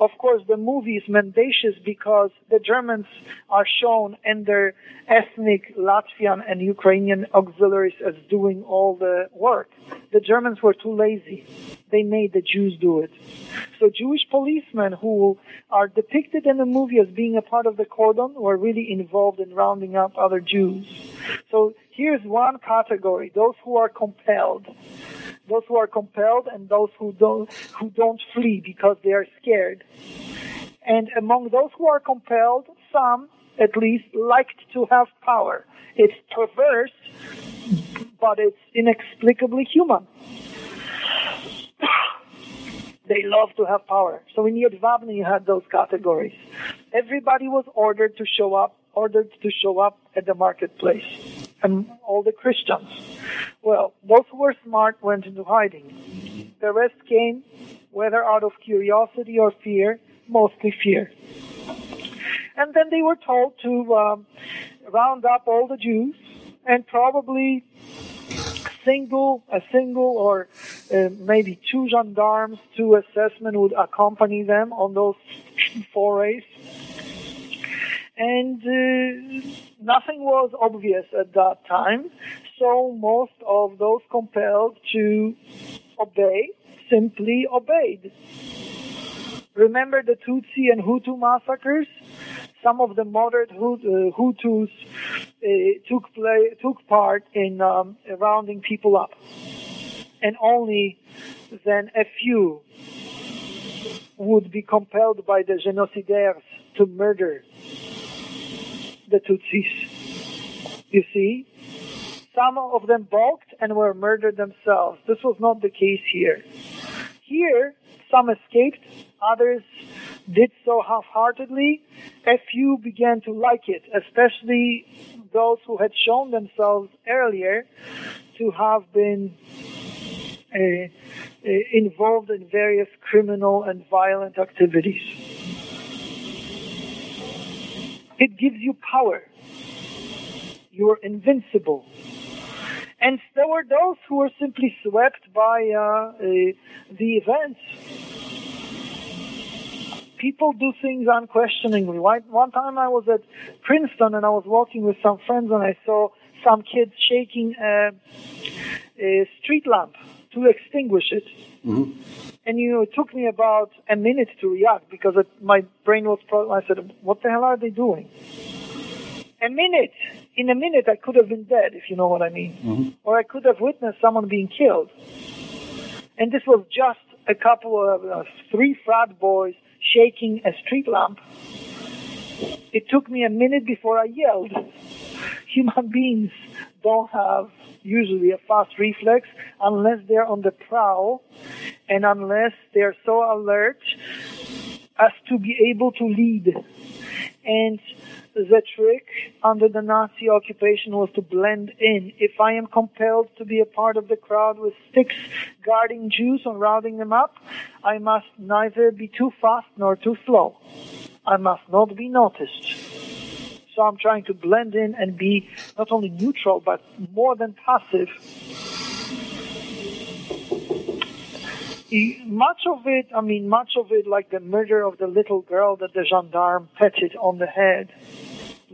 B: Of course, the movie is mendacious because the Germans are shown and their ethnic Latvian and Ukrainian auxiliaries as doing all the work. The Germans were too lazy. They made the Jews do it. So Jewish policemen who are depicted in the movie as being a part of the cordon were really involved in rounding up other Jews. So here's one category, those who are compelled those who are compelled and those who don't who don't flee because they are scared. And among those who are compelled, some at least liked to have power. It's perverse, but it's inexplicably human. they love to have power. So in Jedwabne you had those categories. Everybody was ordered to show up, ordered to show up at the marketplace. And all the Christians. Well, those who were smart went into hiding. The rest came, whether out of curiosity or fear, mostly fear. And then they were told to um, round up all the Jews and probably single, a single or uh, maybe two gendarmes, two SS men would accompany them on those forays. And uh, nothing was obvious at that time, so most of those compelled to obey simply obeyed. Remember the Tutsi and Hutu massacres? Some of the moderate uh, Hutus uh, took play, took part in um, rounding people up, and only then a few would be compelled by the genocidaires to murder the Tutsis. You see, some of them balked and were murdered themselves. This was not the case here. Here, some escaped, others did so half-heartedly. A few began to like it, especially those who had shown themselves earlier to have been uh, uh, involved in various criminal and violent activities. It gives you power. You're invincible. And there were those who were simply swept by uh, uh, the events. People do things unquestioningly. One time I was at Princeton and I was walking with some friends and I saw some kids shaking a, a street lamp to extinguish it. Mm-hmm. And you know, it took me about a minute to react because it, my brain was. Pro- I said, "What the hell are they doing?" A minute in a minute I could have been dead, if you know what I mean. Mm-hmm. Or I could have witnessed someone being killed. And this was just a couple of uh, three frat boys shaking a street lamp. It took me a minute before I yelled. Human beings don't have usually a fast reflex unless they're on the prowl and unless they're so alert as to be able to lead. And the trick under the Nazi occupation was to blend in. If I am compelled to be a part of the crowd with sticks guarding Jews and rounding them up, I must neither be too fast nor too slow. I must not be noticed. So I'm trying to blend in and be not only neutral, but more than passive. Much of it, I mean, much of it, like the murder of the little girl that the gendarme petted on the head,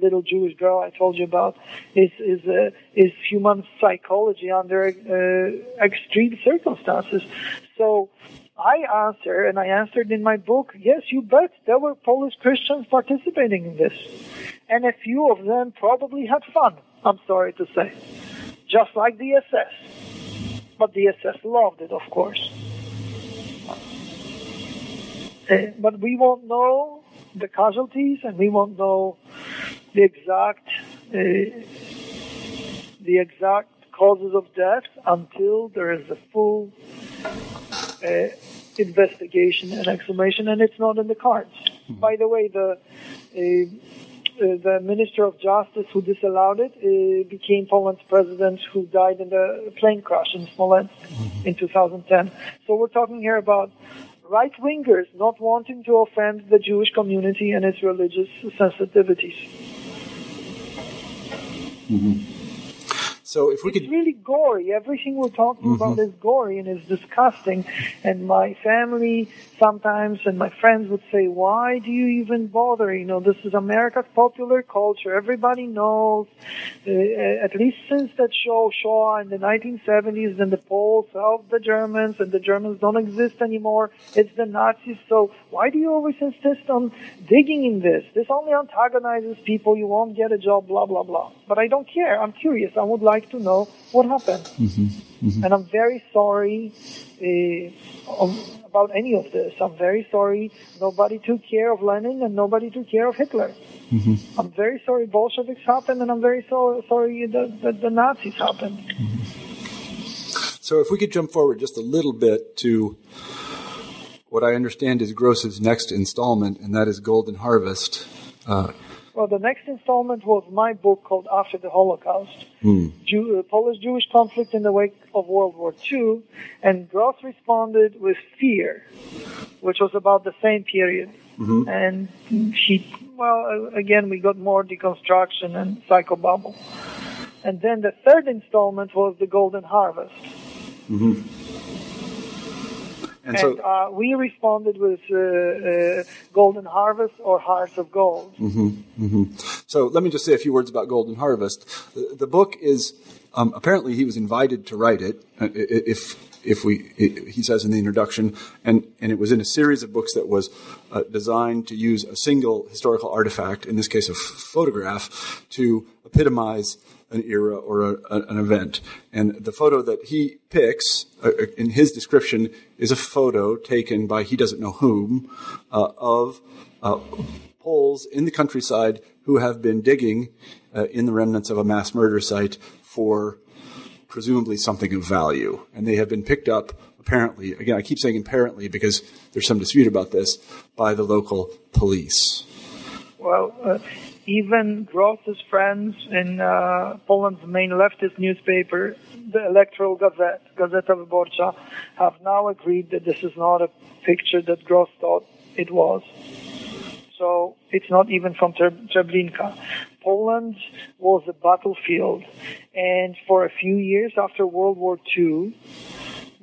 B: little Jewish girl I told you about, is is uh, is human psychology under uh, extreme circumstances. So I answer, and I answered in my book, yes, you bet, there were Polish Christians participating in this, and a few of them probably had fun. I'm sorry to say, just like the SS, but the SS loved it, of course. Uh, but we won't know the casualties and we won't know the exact uh, the exact causes of death until there is a full uh, investigation and exhumation, and it's not in the cards. Mm-hmm. By the way, the uh, the Minister of Justice who disallowed it uh, became Poland's president who died in the plane crash in Smolensk in 2010. So we're talking here about right wingers not wanting to offend the Jewish community and its religious sensitivities.
A: Mm-hmm. So if we
B: it's
A: could,
B: really gory. Everything we're talking mm-hmm. about is gory and is disgusting. And my family sometimes and my friends would say, "Why do you even bother? You know, this is America's popular culture. Everybody knows. Uh, at least since that show Shoah in the 1970s, then the Poles helped the Germans, and the Germans don't exist anymore. It's the Nazis. So why do you always insist on digging in this? This only antagonizes people. You won't get a job. Blah blah blah. But I don't care. I'm curious. I would like like to know what happened. And I'm very sorry uh, about any of this. I'm very sorry nobody took care of Lenin and nobody took care of Hitler. I'm very sorry Bolsheviks happened, and I'm very so, sorry that, that the Nazis happened.
A: So if we could jump forward just a little bit to what I understand is Gross's next installment, and that is Golden Harvest. Uh,
B: Well, the next installment was my book called After the Holocaust, Jew, uh, Polish-Jewish conflict in the wake of World War II, and Gross responded with Fear, which was about the same period. And he, well, uh, again, we got more deconstruction and psychobabble. And then the third installment was the Golden Harvest.
A: And
B: And
A: so,
B: uh, we responded with uh, uh, Golden Harvest or Hearts of Gold.
A: so let me just say a few words about Golden Harvest. The, the book is um, apparently he was invited to write it. uh, If if we, he says in the introduction, and and it was in a series of books that was uh, designed to use a single historical artifact, in this case a f- photograph, to epitomize an era or a, a- an event. And the photo that he picks uh, in his description is a photo taken by he doesn't know whom uh, of uh, Poles in the countryside who have been digging uh, in the remnants of a mass murder site for presumably something of value. And they have been picked up, apparently, again, I keep saying apparently because there's some dispute about this, by the local police.
B: Well, uh, even Gross's friends in uh, Poland's main leftist newspaper, the Electoral Gazette, Gazeta Wyborcza, have now agreed that this is not a picture that Gross thought it was. So it's not even from Tre- Treblinka. Poland was a battlefield, and for a few years after World War II,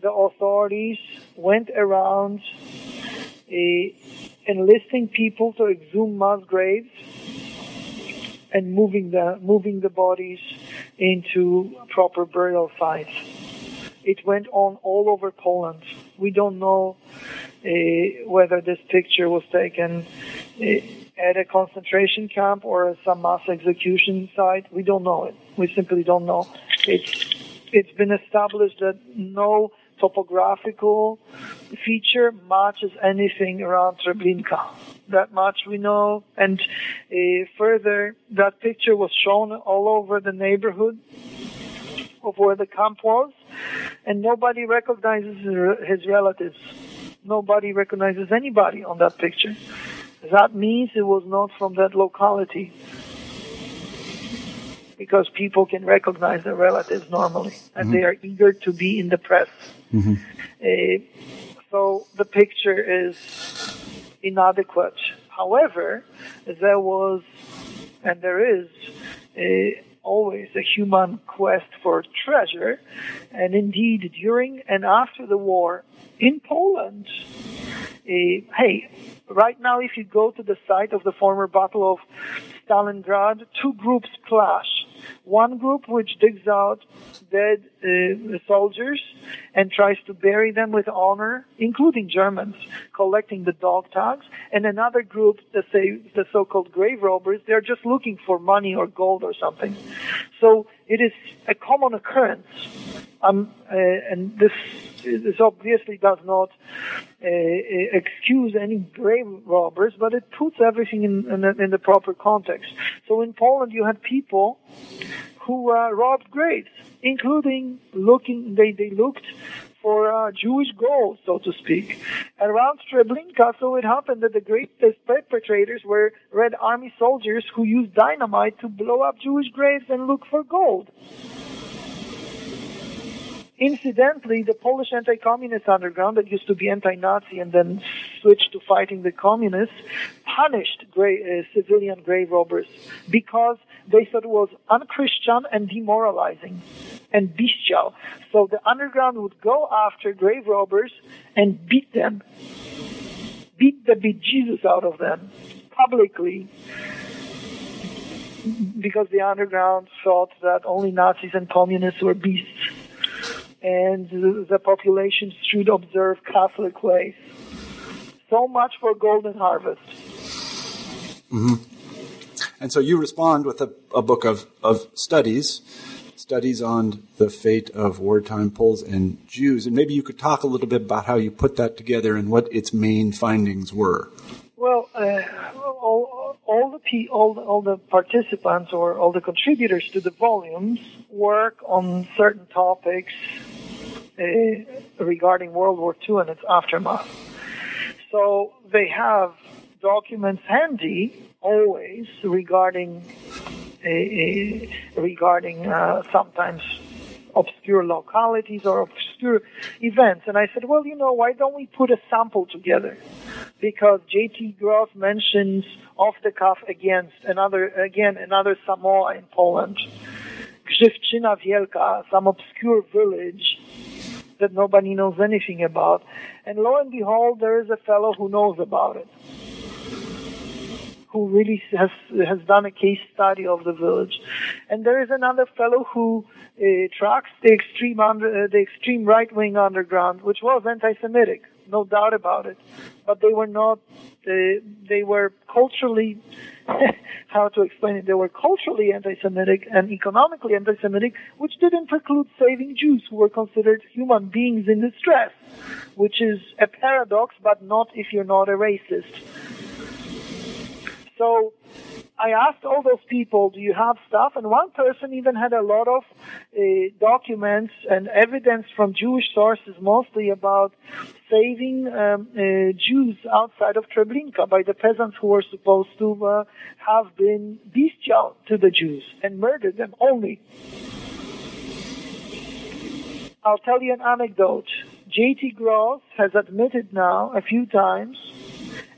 B: the authorities went around uh, enlisting people to exhume mass graves and moving the moving the bodies into proper burial sites. It went on all over Poland. We don't know uh, whether this picture was taken uh, at a concentration camp or some mass execution site. We don't know it. We simply don't know. It's it's been established that no topographical feature matches anything around Treblinka. That much we know. And uh, further, that picture was shown all over the neighborhood of where the camp was, and nobody recognizes his relatives. Nobody recognizes anybody on that picture. That means it was not from that locality. Because people can recognize their relatives normally, and they are eager to be in the press. Uh, so the picture is inadequate. However, there was and there is uh, always a human quest for treasure, and indeed during and after the war in Poland, uh, hey, right now if you go to the site of the former Battle of Stalingrad, two groups clash. One group which digs out dead uh, soldiers and tries to bury them with honor, including Germans, collecting the dog tags, and another group, the, say, the so-called grave robbers, they're just looking for money or gold or something. So it is a common occurrence. Um, uh, and this, this obviously does not uh, excuse any grave robbers, but it puts everything in, in, the, in the proper context. So in Poland, you had people who uh, robbed graves, including looking, they, they looked for uh, Jewish gold, so to speak. Around Treblinka, so it happened that the greatest perpetrators were Red Army soldiers who used dynamite to blow up Jewish graves and look for gold. Incidentally, the Polish anti-communist underground that used to be anti-Nazi and then switched to fighting the communists punished gra- uh, civilian grave robbers because they thought it was unchristian and demoralizing and bestial. So the underground would go after grave robbers and beat them, beat the bejesus out of them publicly because the underground thought that only Nazis and communists were beasts and the population should observe Catholic ways. So much for Golden Harvest. Mm-hmm.
A: And so you respond with a, a book of, of studies studies on the fate of wartime Poles and Jews, and maybe you could talk a little bit about how you put that together and what its main findings were.
B: Well, uh, all, all the all, all the participants or all the contributors to the volumes work on certain topics uh, regarding World War II and its aftermath. So they have documents handy always regarding uh, regarding uh, sometimes obscure localities or obscure events. And I said, well, you know, why don't we put a sample together? Because J.T. Gross mentions off the cuff against another, again, another Samoa in Poland. Grzywczyna Wielka, some obscure village that nobody knows anything about. And lo and behold, there is a fellow who knows about it who really has has done a case study of the village, and there is another fellow who uh, tracks the extreme under, uh, the extreme right wing underground, which was anti-Semitic, no doubt about it, but they were not. Uh, they were culturally. how to explain it? They were culturally anti-Semitic and economically anti-Semitic, which didn't preclude saving Jews who were considered human beings in distress, which is a paradox, but not if you're not a racist. So I asked all those people, do you have stuff? And one person even had a lot of uh, documents and evidence from Jewish sources, mostly about saving um, uh, Jews outside of Treblinka by the peasants who were supposed to uh, have been bestial to the Jews and murdered them only. I'll tell you an anecdote. J.T. Gross has admitted now a few times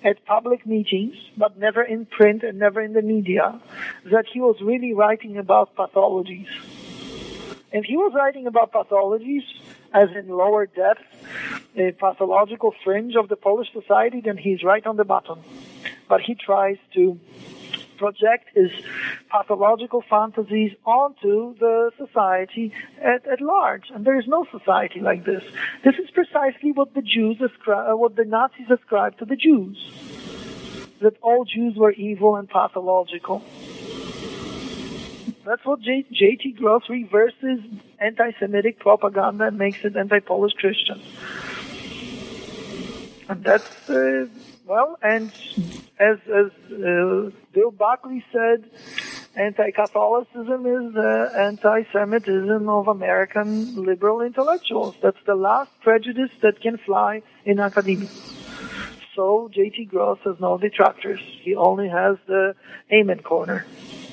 B: at public meetings, but never in print and never in the media, that he was really writing about pathologies. And he was writing about pathologies, as in lower depth, a pathological fringe of the Polish society, then he's right on the button. But he tries to project his pathological fantasies onto the society at, at large. And there is no society like this. This is precisely what the Jews ascribe, uh, what the Nazis ascribed to the Jews. That all Jews were evil and pathological. That's what J- J.T. Gross reverses anti-Semitic propaganda and makes it anti-Polish Christian. And that's uh, well, and as as uh, Bill Buckley said, anti-Catholicism is the anti-Semitism of American liberal intellectuals. That's the last prejudice that can fly in academia. So J.T. Gross has no detractors. He only has the amen corner.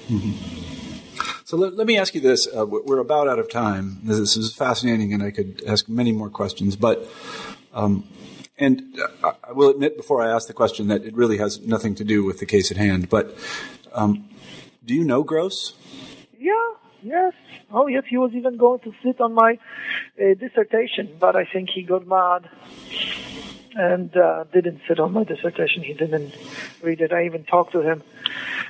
A: Mm-hmm. So let, let, me ask you this. Uh, we're about out of time. This is fascinating, and I could ask many more questions. But um, and I will admit before I ask the question that it really has nothing to do with the case at hand. But um, do you know Gross?
B: Yeah, yes. Oh, yes, he was even going to sit on my uh, dissertation, but I think he got mad and uh, didn't sit on my dissertation. He didn't read it. I even talked to him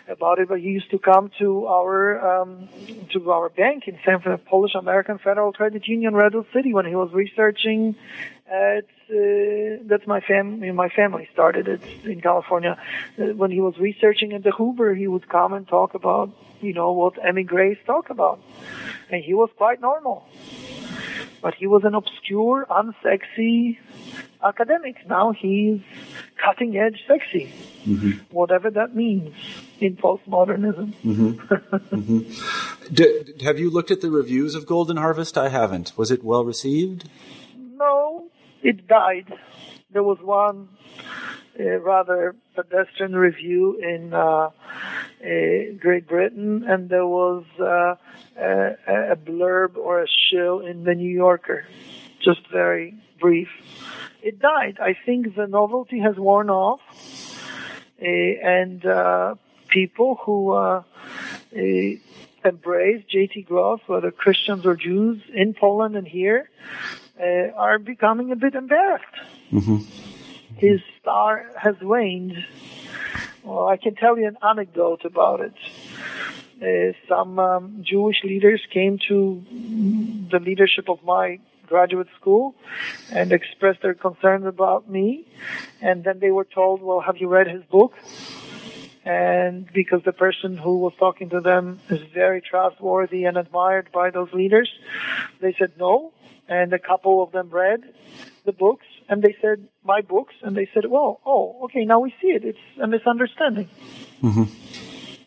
B: about it, but he used to come to our um, to our bank in San Francisco, Polish American Federal Credit Union, Redwood City, when he was researching at uh, that's my family. My family started it in California. Uh, when he was researching at the Hoover, he would come and talk about, you know, what emigres talk about, and he was quite normal. But he was an obscure, unsexy academic. Now he's cutting edge sexy, mm-hmm. whatever that means in postmodernism. Mm-hmm.
A: mm-hmm. D- have you looked at the reviews of Golden Harvest? I haven't. Was it well received?
B: No, it died. There was one uh, rather pedestrian review in uh, uh, Great Britain, and there was uh, a, a, blurb or a shill in the New Yorker, just very brief. It died. I think the novelty has worn off, uh, and uh, people who embrace J.T. Gross, whether Christians or Jews, in Poland and here, uh, are becoming a bit embarrassed. Mm-hmm. His star has waned. Well, I can tell you an anecdote about it. Uh, some um, Jewish leaders came to the leadership of my graduate school and expressed their concerns about me. And then they were told, well, have you read his book? and because the person who was talking to them is very trustworthy and admired by those leaders, they said no, and a couple of them read the books, and they said my books, and they said, well, oh, okay, now we see it. It's a misunderstanding.
A: Mm-hmm.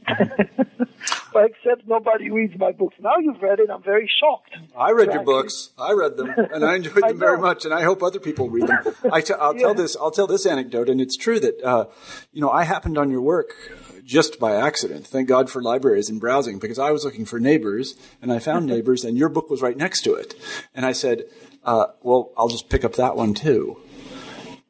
B: but except nobody reads my books. Now you've read it, I'm very shocked.
A: I read your books. I read them, and I enjoyed them very much. And I hope other people read them. I t- I'll yeah. tell this. I'll tell this anecdote, and it's true that uh, you know I happened on your work just by accident. Thank God for libraries and browsing because I was looking for neighbors and I found neighbors and your book was right next to it. And I said, uh, well, I'll just pick up that one too.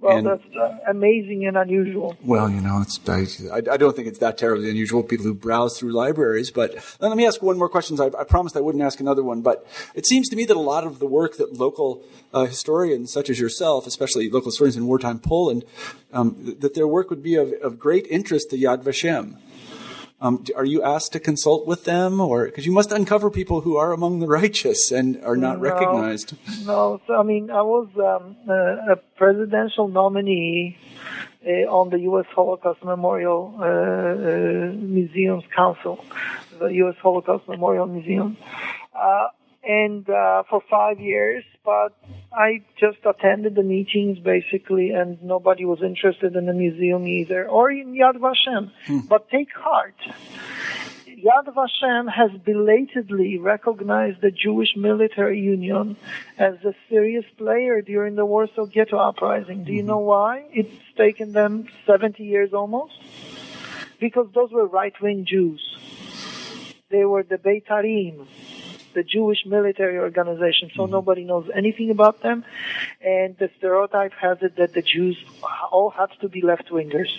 B: Well, and, that's uh, amazing and unusual.
A: Well, you know, it's I, I, don't think it's that terribly unusual. People who browse through libraries, but let me ask one more question. I, I, promised I wouldn't ask another one, but it seems to me that a lot of the work that local uh, historians, such as yourself, especially local historians in wartime Poland, um, that their work would be of, of great interest to Yad Vashem. Um, are you asked to consult with them, or because you must uncover people who are among the righteous and are not no, recognized?
B: No, so I mean, I was um, a, a, presidential nominee uh, on the U.S. Holocaust Memorial uh, uh, Museums Council, the U.S. Holocaust Memorial Museum. And uh, for five years, but I just attended the meetings basically, and nobody was interested in the museum either, or in Yad Vashem. Hmm. But take heart. Yad Vashem has belatedly recognized the Jewish Military Union as a serious player during the Warsaw Ghetto Uprising. Do you mm-hmm. know why? It's taken them 70 years almost. Because those were right-wing Jews. They were the Beitarim the Jewish military organization, so mm-hmm. nobody knows anything about them. And the stereotype has it that the Jews all have to be left wingers.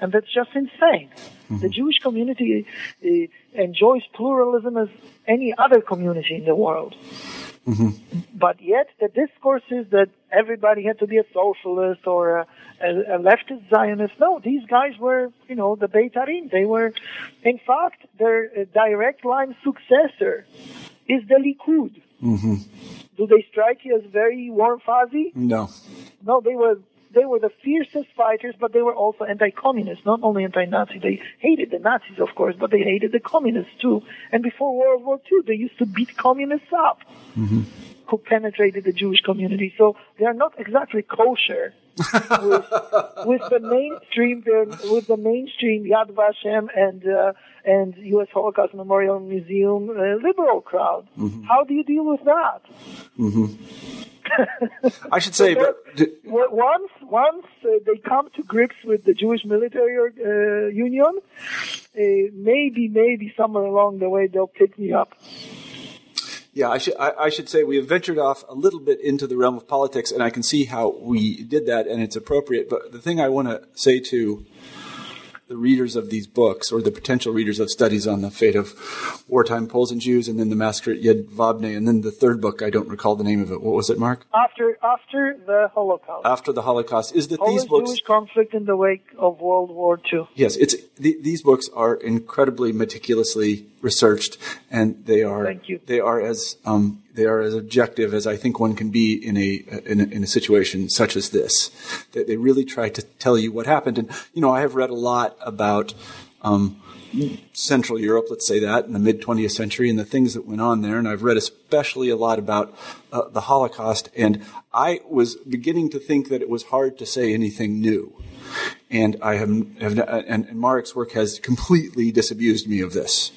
B: And that's just insane. Mm-hmm. The Jewish community uh, enjoys pluralism as any other community in the world. Mm-hmm. But yet, the discourse is that everybody had to be a socialist or a, a, a leftist Zionist. No, these guys were, you know, the Beitarim. They were, in fact, their uh, direct line successor is the Likud. Mm-hmm. Do they strike you as very warm fuzzy?
A: No.
B: No, they were they were the fiercest fighters, but they were also anti-communist, not only anti-Nazi. They hated the Nazis, of course, but they hated the communists too. And before World War II, they used to beat communists up. Mm-hmm. Who penetrated the Jewish community? So they are not exactly kosher with, with the mainstream, with the mainstream Yad Vashem and uh, and U.S. Holocaust Memorial Museum uh, liberal crowd. Mm-hmm. How do you deal with that?
A: Mm-hmm. I should say, but
B: once once uh, they come to grips with the Jewish Military uh, Union, uh, maybe maybe somewhere along the way they'll pick me up.
A: Yeah, I should I, I, should say we have ventured off a little bit into the realm of politics, and I can see how we did that, and it's appropriate. But the thing I want to say to the readers of these books, or the potential readers of studies on the fate of wartime Poles and Jews, and then the massacre at Jedwabne, and then the third book, I don't recall the name of it. What was it, Mark?
B: After after the Holocaust.
A: After the Holocaust, is that these books
B: Jewish conflict in the wake of World War II?
A: Yes, it's the, these books are incredibly meticulously researched, and they are
B: Thank you.
A: they are as um, they are as objective as I think one can be in a, in a, in a situation such as this. They, they really try to tell you what happened, and you know I have read a lot about. Um, Central Europe, let's say that, in the mid 20th century, and the things that went on there. And I've read especially a lot about uh, the Holocaust, and I was beginning to think that it was hard to say anything new. And I have, have and, and, Mark's work has completely disabused me of this.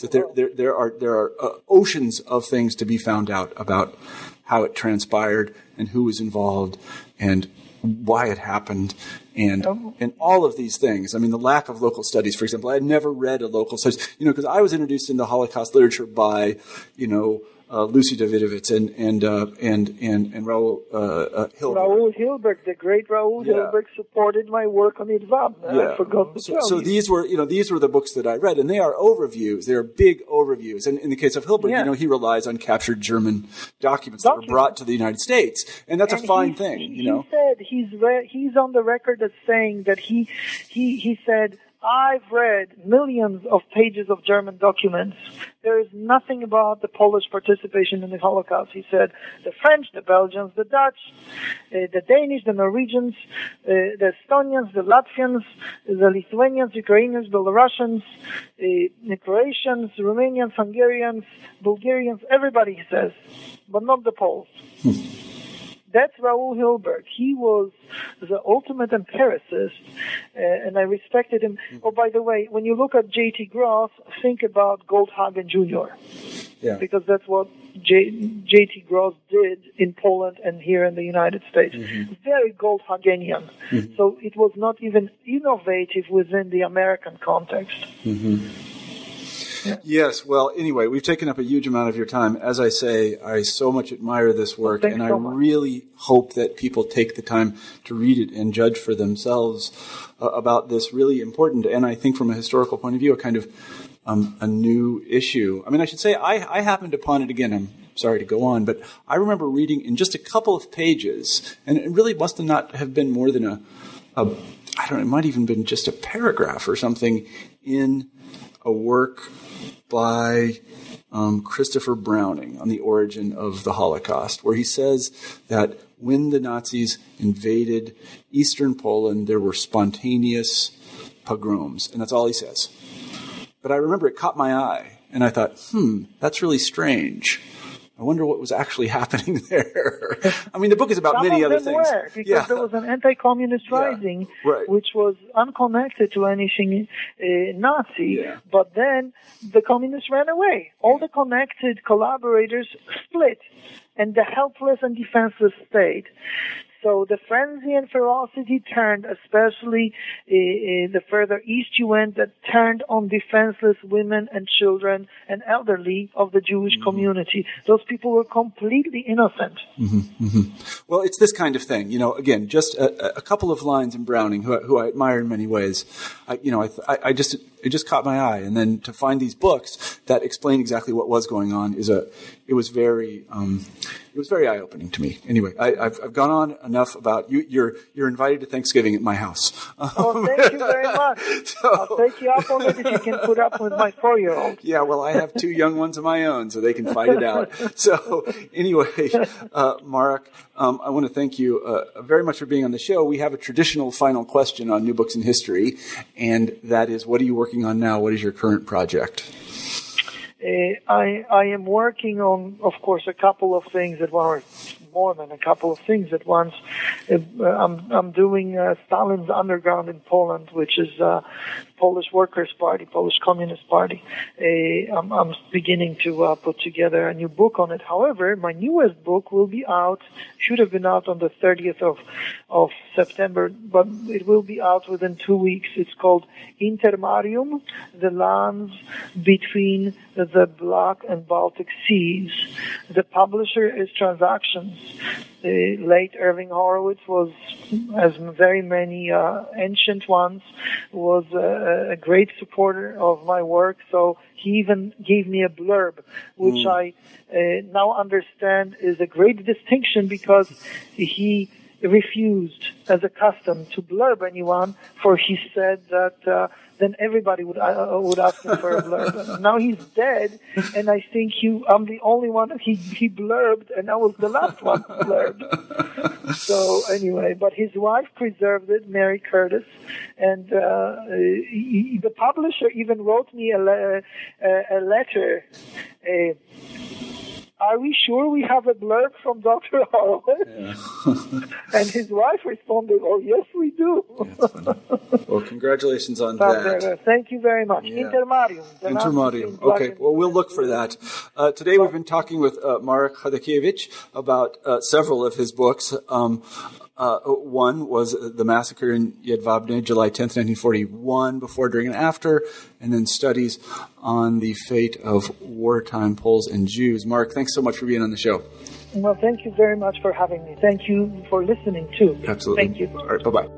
A: That there, there, there are there are uh, oceans of things to be found out about how it transpired and who was involved and why it happened and oh. and all of these things. I mean, the lack of local studies, for example. I had never read a local studies, you know, because I was introduced into Holocaust literature by, you know, uh, Lucy Dawidowicz and and uh, and and and Raoul uh, uh, Hilberg.
B: Raoul Hilberg, the great Raoul yeah. Hilberg, supported my work on Idvab. Yeah. I forgot to
A: so,
B: tell
A: so
B: you.
A: these were you know these were the books that I read, and they are overviews. They are big overviews. And in the case of Hilberg, yeah. you know, he relies on captured German documents, documents, that were brought to the United States, and that's and a fine thing. You know,
B: he said he's re- he's on the record as saying that he he he said I've read millions of pages of German documents. There is nothing about the Polish participation in the Holocaust. He said the French, the Belgians, the Dutch, uh, the Danish, the Norwegians, uh, the Estonians, the Latvians, the Lithuanians, Ukrainians, Belarusians, uh, the Croatians, Romanians, Hungarians, Bulgarians, everybody he says, but not the Poles. That's Raoul Hilberg. He was the ultimate empiricist, uh, and I respected him. Mm-hmm. Oh, by the way, when you look at J.T. Gross, think about Goldhagen Jr.
A: Yeah.
B: Because that's what J, J.T. Gross did in Poland and here in the United States. Mm-hmm. Very Goldhagenian. Mm-hmm. So it was not even innovative within the American context.
A: Yes, well, anyway, we've taken up a huge amount of your time. As I say, I so much admire this work,
B: thanks
A: and I
B: much.
A: really hope that people take the time to read it and judge for themselves uh, about this really important, and I think from a historical point of view, a kind of um, a new issue. I mean, I should say, I, I happened upon it again. I'm sorry to go on, but I remember reading in just a couple of pages, and it really must have not have been more than a, a I don't know, it might even been just a paragraph or something in a work by um, Christopher Browning on the origin of the Holocaust, where he says that when the Nazis invaded eastern Poland, there were spontaneous pogroms, and that's all he says. But I remember it caught my eye, and I thought, hmm, that's really strange. I wonder what was actually happening there. I mean, the book is about
B: Some
A: many
B: of
A: other
B: them
A: things.
B: were, because
A: yeah.
B: there was an anti-communist
A: Yeah,
B: rising,
A: right.
B: which was unconnected to anything uh, Nazi.
A: Yeah.
B: But then the communists ran away. All the connected collaborators split, and the helpless and defenseless state. So the frenzy and ferocity turned, especially uh, the further east you went, that turned on defenseless women and children and elderly of the Jewish
A: Mm-hmm.
B: community. Those people were completely innocent.
A: Well, it's this kind of thing, you know. Again, just a, a couple of lines in Browning, who, I- who I admire in many ways. I, you know, I, th- I, I just it just caught my eye, and then to find these books that explain exactly what was going on is a it was very um, it was very eye opening to me. Anyway, I, I've, I've gone on enough about you. You're you're invited to Thanksgiving at my house.
B: Oh, thank you very much. so, I'll take you up on it if you can put up with my four-year-old.
A: Yeah, well, I have two young ones of my own, so they can fight it out. So, anyway, uh, Marek, um, I want to thank you uh, very much for being on the show. We have a traditional final question on new books in history, and that is, what are you working on now? What is your current project?
B: Uh, I I am working on, of course, a couple of things at once, more than a couple of things at once. Uh, I'm I'm doing uh, Stalin's Underground in Poland, which is uh, Polish Workers' Party, Polish Communist Party. Uh, I'm, I'm beginning to uh, put together a new book on it. However, my newest book will be out, should have been out on the 30th of of September, but it will be out within two weeks. It's called Intermarium, the lands between the Black and Baltic Seas. The publisher is Transactions. The late Irving Horowitz was, as very many uh, ancient ones, was a, a great supporter of my work. So he even gave me a blurb, which I uh, now understand is a great distinction because he refused, as a custom, to blurb anyone, for he said that uh, then everybody would uh, would ask him for a blurb. now he's dead, and I think he, I'm the only one he he blurbed, and I was the last one to blurb. so anyway, but his wife preserved it, Mary Curtis, and uh, he, the publisher even wrote me a, le- a, a letter. Uh, are we sure we have a blurb from Dr. Horowitz? and his wife responded, oh, yes, we do.
A: Well, congratulations on that.
B: uh, thank you very much.
A: Yeah.
B: Intermarium. the lands between
A: Intermarium.
B: Black
A: Okay, well, we'll look for that. Uh, today we've been talking with uh, Marek Chodakiewicz about uh, several of his books. Um, uh, one was The Massacre in Jedwabne, July 10th, 1941, before, during, and after, and then studies on the fate of wartime Poles and Jews. Mark, thanks so much for being on the show.
B: Well, thank you very much for having me. Thank you for listening, too.
A: Absolutely.
B: Thank you.
A: All right, bye bye.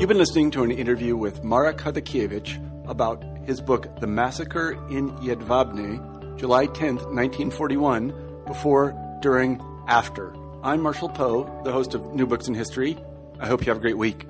A: You've been listening to an interview with Marek Chodakiewicz about his book, The Massacre in Jedwabne, July 10th, 1941, before, during, after. I'm Marshall Poe, the host of New Books in History. I hope you have a great week.